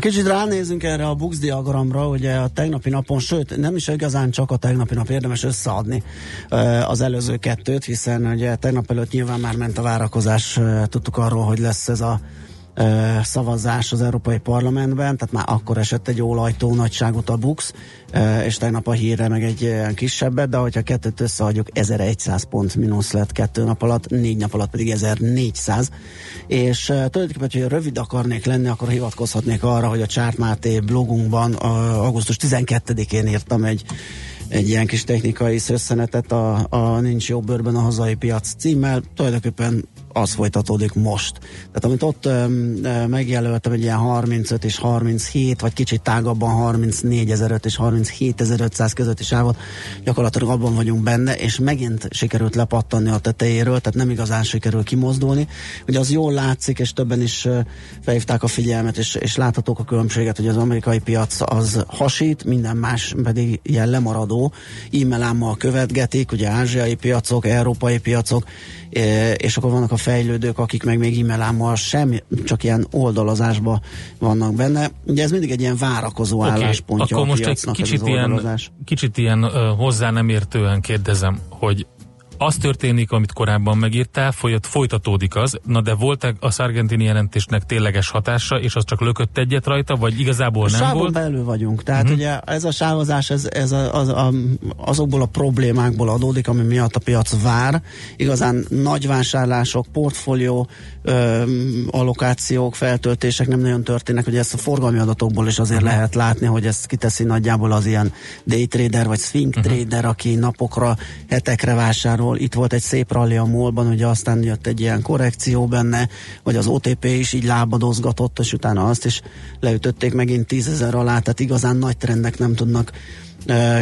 A: Kicsit ránézünk erre a Bux diagramra, ugye a tegnapi napon, sőt nem is igazán csak a tegnapi nap érdemes összeadni az előző kettőt, hiszen ugye tegnap előtt nyilván már ment a várakozás, tudtuk arról, hogy lesz ez a szavazás az Európai Parlamentben, tehát már akkor esett egy ólajtó nagyságot a Bux, és tegnap a hírre meg egy ilyen kisebbet, de hogyha kettőt összeadjuk, 1100 pont mínusz lett kettő nap alatt, négy nap alatt pedig 1400, és tulajdonképpen, hogyha rövid akarnék lenni, akkor hivatkozhatnék arra, hogy a Csárt Máté blogunkban augusztus 12-én írtam egy egy ilyen kis technikai szösszenetet a, a Nincs jobb bőrben a hazai piac címmel. Tulajdonképpen az folytatódik most. Tehát amit ott öm, megjelöltem, egy ilyen 35 és 37, vagy kicsit tágabban 34 ezer és 37 500 közötti sávot, gyakorlatilag abban vagyunk benne, és megint sikerült lepattanni a tetejéről, tehát nem igazán sikerül kimozdulni. Ugye az jól látszik, és többen is felhívták a figyelmet, és, és láthatók a különbséget, hogy az amerikai piac az hasít, minden más pedig ilyen lemaradó, e-mailámmal követgetik, ugye ázsiai piacok, európai piacok, és akkor vannak a fejlődők, akik meg még e-mailámmal sem, csak ilyen oldalazásba vannak benne. Ugye ez mindig egy ilyen várakozó
B: Oké,
A: álláspontja
B: akkor
A: a
B: most egy kicsit ilyen, kicsit ilyen ö, hozzá nem értően kérdezem, hogy az történik, amit korábban megírtál, folyat, folytatódik az, na de volt a Sargentini jelentésnek tényleges hatása, és az csak lökött egyet rajta, vagy igazából
A: A
B: nem
A: sávon
B: volt?
A: belül vagyunk, tehát uh-huh. ugye ez a sávozás ez, ez a, az, a, azokból a problémákból adódik, ami miatt a piac vár. Igazán nagy vásárlások, portfólió, ö, allokációk, feltöltések nem nagyon történnek, ugye ezt a forgalmi adatokból is azért lehet látni, hogy ezt kiteszi nagyjából az ilyen day trader vagy swing uh-huh. trader, aki napokra, hetekre vásárol. Itt volt egy szép rally a molban, ugye aztán jött egy ilyen korrekció benne, vagy az OTP is így lábadozgatott, és utána azt is leütötték megint tízezer alá, tehát igazán nagy trendek nem tudnak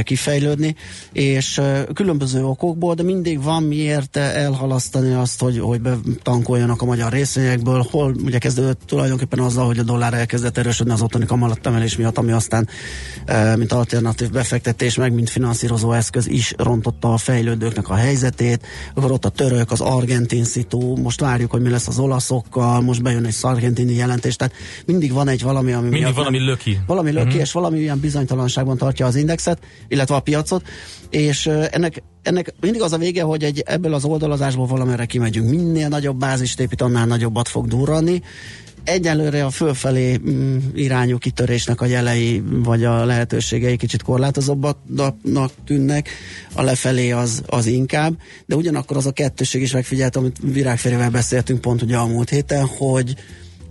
A: kifejlődni, és különböző okokból, de mindig van miért elhalasztani azt, hogy, hogy betankoljanak a magyar részvényekből, hol ugye kezdődött tulajdonképpen azzal, hogy a dollár elkezdett erősödni az otthoni kamarattemelés miatt, ami aztán mint alternatív befektetés, meg mint finanszírozó eszköz is rontotta a fejlődőknek a helyzetét, akkor ott a török, az argentin szitu, most várjuk, hogy mi lesz az olaszokkal, most bejön egy szargentini jelentés, tehát mindig van egy valami, ami
B: Mindig
A: miatt
B: valami löki.
A: valami löki,
B: Mhm.
A: és valami ilyen bizonytalanságban tartja az indexet, illetve a piacot, és ennek, ennek mindig az a vége, hogy egy, ebből az oldalazásból valamire kimegyünk. Minél nagyobb bázist épít, annál nagyobbat fog durrani. Egyelőre a fölfelé mm, irányú kitörésnek a jelei, vagy a lehetőségei kicsit korlátozóbbaknak tűnnek, a lefelé az, az inkább, de ugyanakkor az a kettőség is megfigyelt, amit Virágférével beszéltünk pont ugye a múlt héten, hogy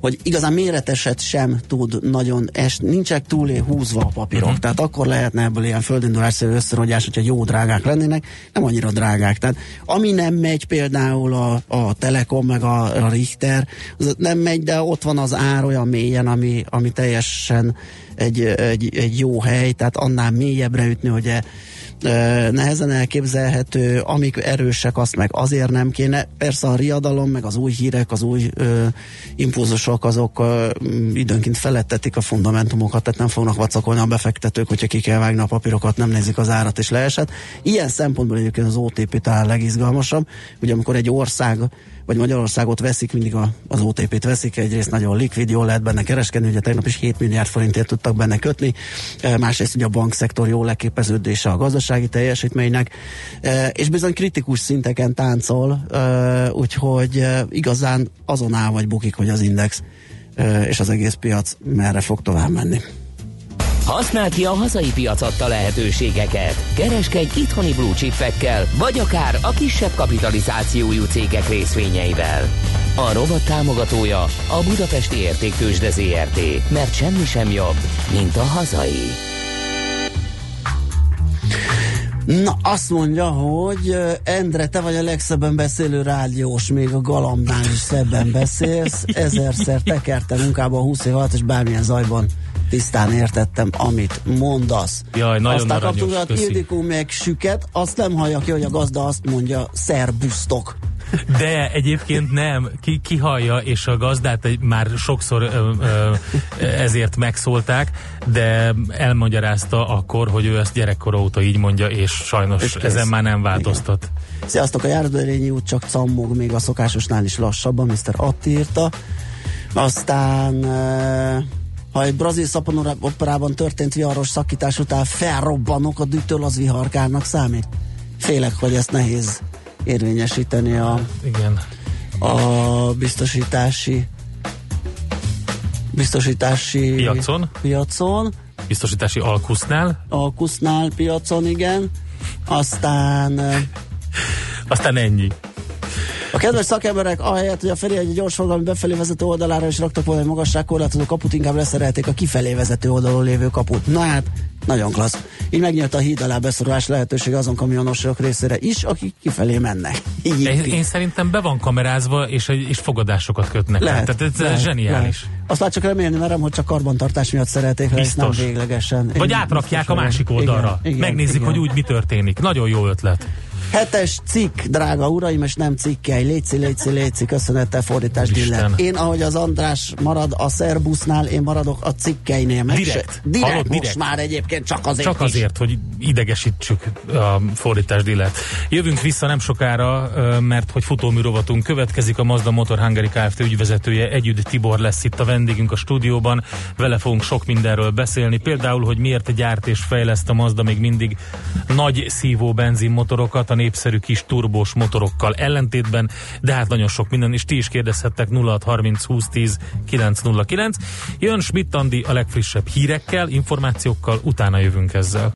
A: hogy igazán méreteset sem tud nagyon es, nincsenek túlé húzva a papírok. Uh-huh. Tehát akkor lehetne ebből ilyen földindulásszerű összerogyás, hogyha jó drágák lennének, nem annyira drágák. Tehát ami nem megy például a, a Telekom meg a, a Richter, az nem megy, de ott van az ár olyan mélyen, ami, ami teljesen egy, egy, egy jó hely, tehát annál mélyebbre ütni, hogy nehezen elképzelhető, amik erősek, azt meg azért nem kéne. Persze a riadalom, meg az új hírek, az új ö, impulzusok, azok ö, időnként felettetik a fundamentumokat, tehát nem fognak vacakolni a befektetők, hogyha ki kell vágni a papírokat, nem nézik az árat és leesett. Ilyen szempontból egyébként az OTP talán legizgalmasabb, ugye amikor egy ország vagy Magyarországot veszik, mindig a, az OTP-t veszik, egyrészt nagyon likvid, jól lehet benne kereskedni, ugye tegnap is 7 milliárd forintért tudtak benne kötni, e, másrészt ugye a bankszektor jó leképeződése a gazdasági teljesítménynek, e, és bizony kritikus szinteken táncol, e, úgyhogy igazán azon áll vagy bukik, hogy az index és az egész piac merre fog tovább menni.
C: Használd ki a hazai piac adta lehetőségeket. Kereskedj itthoni blue chipekkel, vagy akár a kisebb kapitalizációjú cégek részvényeivel. A rovat támogatója a Budapesti Értéktősde ZRT, mert semmi sem jobb, mint a hazai.
A: Na, azt mondja, hogy Endre, te vagy a legszebben beszélő rádiós, még a galambnál is szebben beszélsz. Ezerszer tekertem munkába 20 év alatt, és bármilyen zajban tisztán értettem, amit mondasz.
B: Jaj, nagyon
A: Aztán kaptunk a. Ildikó meg süket, azt nem hallja ki, hogy a gazda azt mondja, szerbusztok.
B: De egyébként nem, ki, ki hallja, és a gazdát egy- már sokszor ö, ö, ezért megszólták, de elmagyarázta akkor, hogy ő ezt gyerekkora óta így mondja, és sajnos
A: És
B: ezen már nem változtat.
A: Sziasztok, a Járdörényi út csak cammog, még a szokásosnál is lassabban, Mr. Atti írta. Aztán eh, ha egy brazil szaponoperában történt viharos szakítás után felrobbanok a dűtől, az viharkárnak számít? Félek, hogy ezt nehéz érvényesíteni a,
B: Igen.
A: a biztosítási biztosítási
B: Piacon?
A: piacon
B: Biztosítási alkusznál,
A: alkusznál piacon, igen. Aztán
B: aztán ennyi.
A: A kedves szakemberek ahelyett, hogy a felé egy gyorsforgalmi befelé vezető oldalára is raktak volna egy magasságkorlátozó kaput, inkább leszerelték a kifelé vezető oldalon lévő kaput. Na hát, nagyon klassz. Így megnyílt a híd alá beszorulás lehetőség azon kamionosok részére is, akik kifelé mennek. Így,
B: Én, én szerintem be van kamerázva, és, és fogadásokat kötnek.
A: Lehet,
B: Tehát ez
A: lehet,
B: zseniális.
A: lehet. Azt már csak remélni merem, hogy csak karbantartás miatt szerették, mert ezt nem véglegesen.
B: Vagy
A: Én
B: átrakják a másik oldalra.
A: Igen, igen,
B: Megnézik,
A: igen.
B: hogy úgy mi történik. Nagyon jó ötlet.
A: Hetes cikk, drága uraim, és nem cikkei. Léci, léci, léci, köszönettel fordítás diller. Én, ahogy az András marad a Szerbusznál, én maradok a cikkeinél. Meg
B: Direkt.
A: Se, direkt,
B: Hallod,
A: most
B: direkt.
A: már egyébként csak azért
B: Csak
A: is.
B: azért, hogy idegesítsük a fordítás dillet. Jövünk vissza nem sokára, mert hogy futómű rovatunk következik. A Mazda Motor Hungary Kft. ügyvezetője Együtt Tibor lesz itt a vendégünk a stúdióban. Vele fogunk sok mindenről beszélni. Például, hogy miért gyárt és fejleszt a Mazda még mindig nagy szívó benzinmotorokat a népszerű kis turbós motorokkal ellentétben, de hát nagyon sok minden, és ti is kérdezhettek 0630 2010 909. Jön Schmidt Andi a legfrissebb hírekkel, információkkal, utána jövünk ezzel.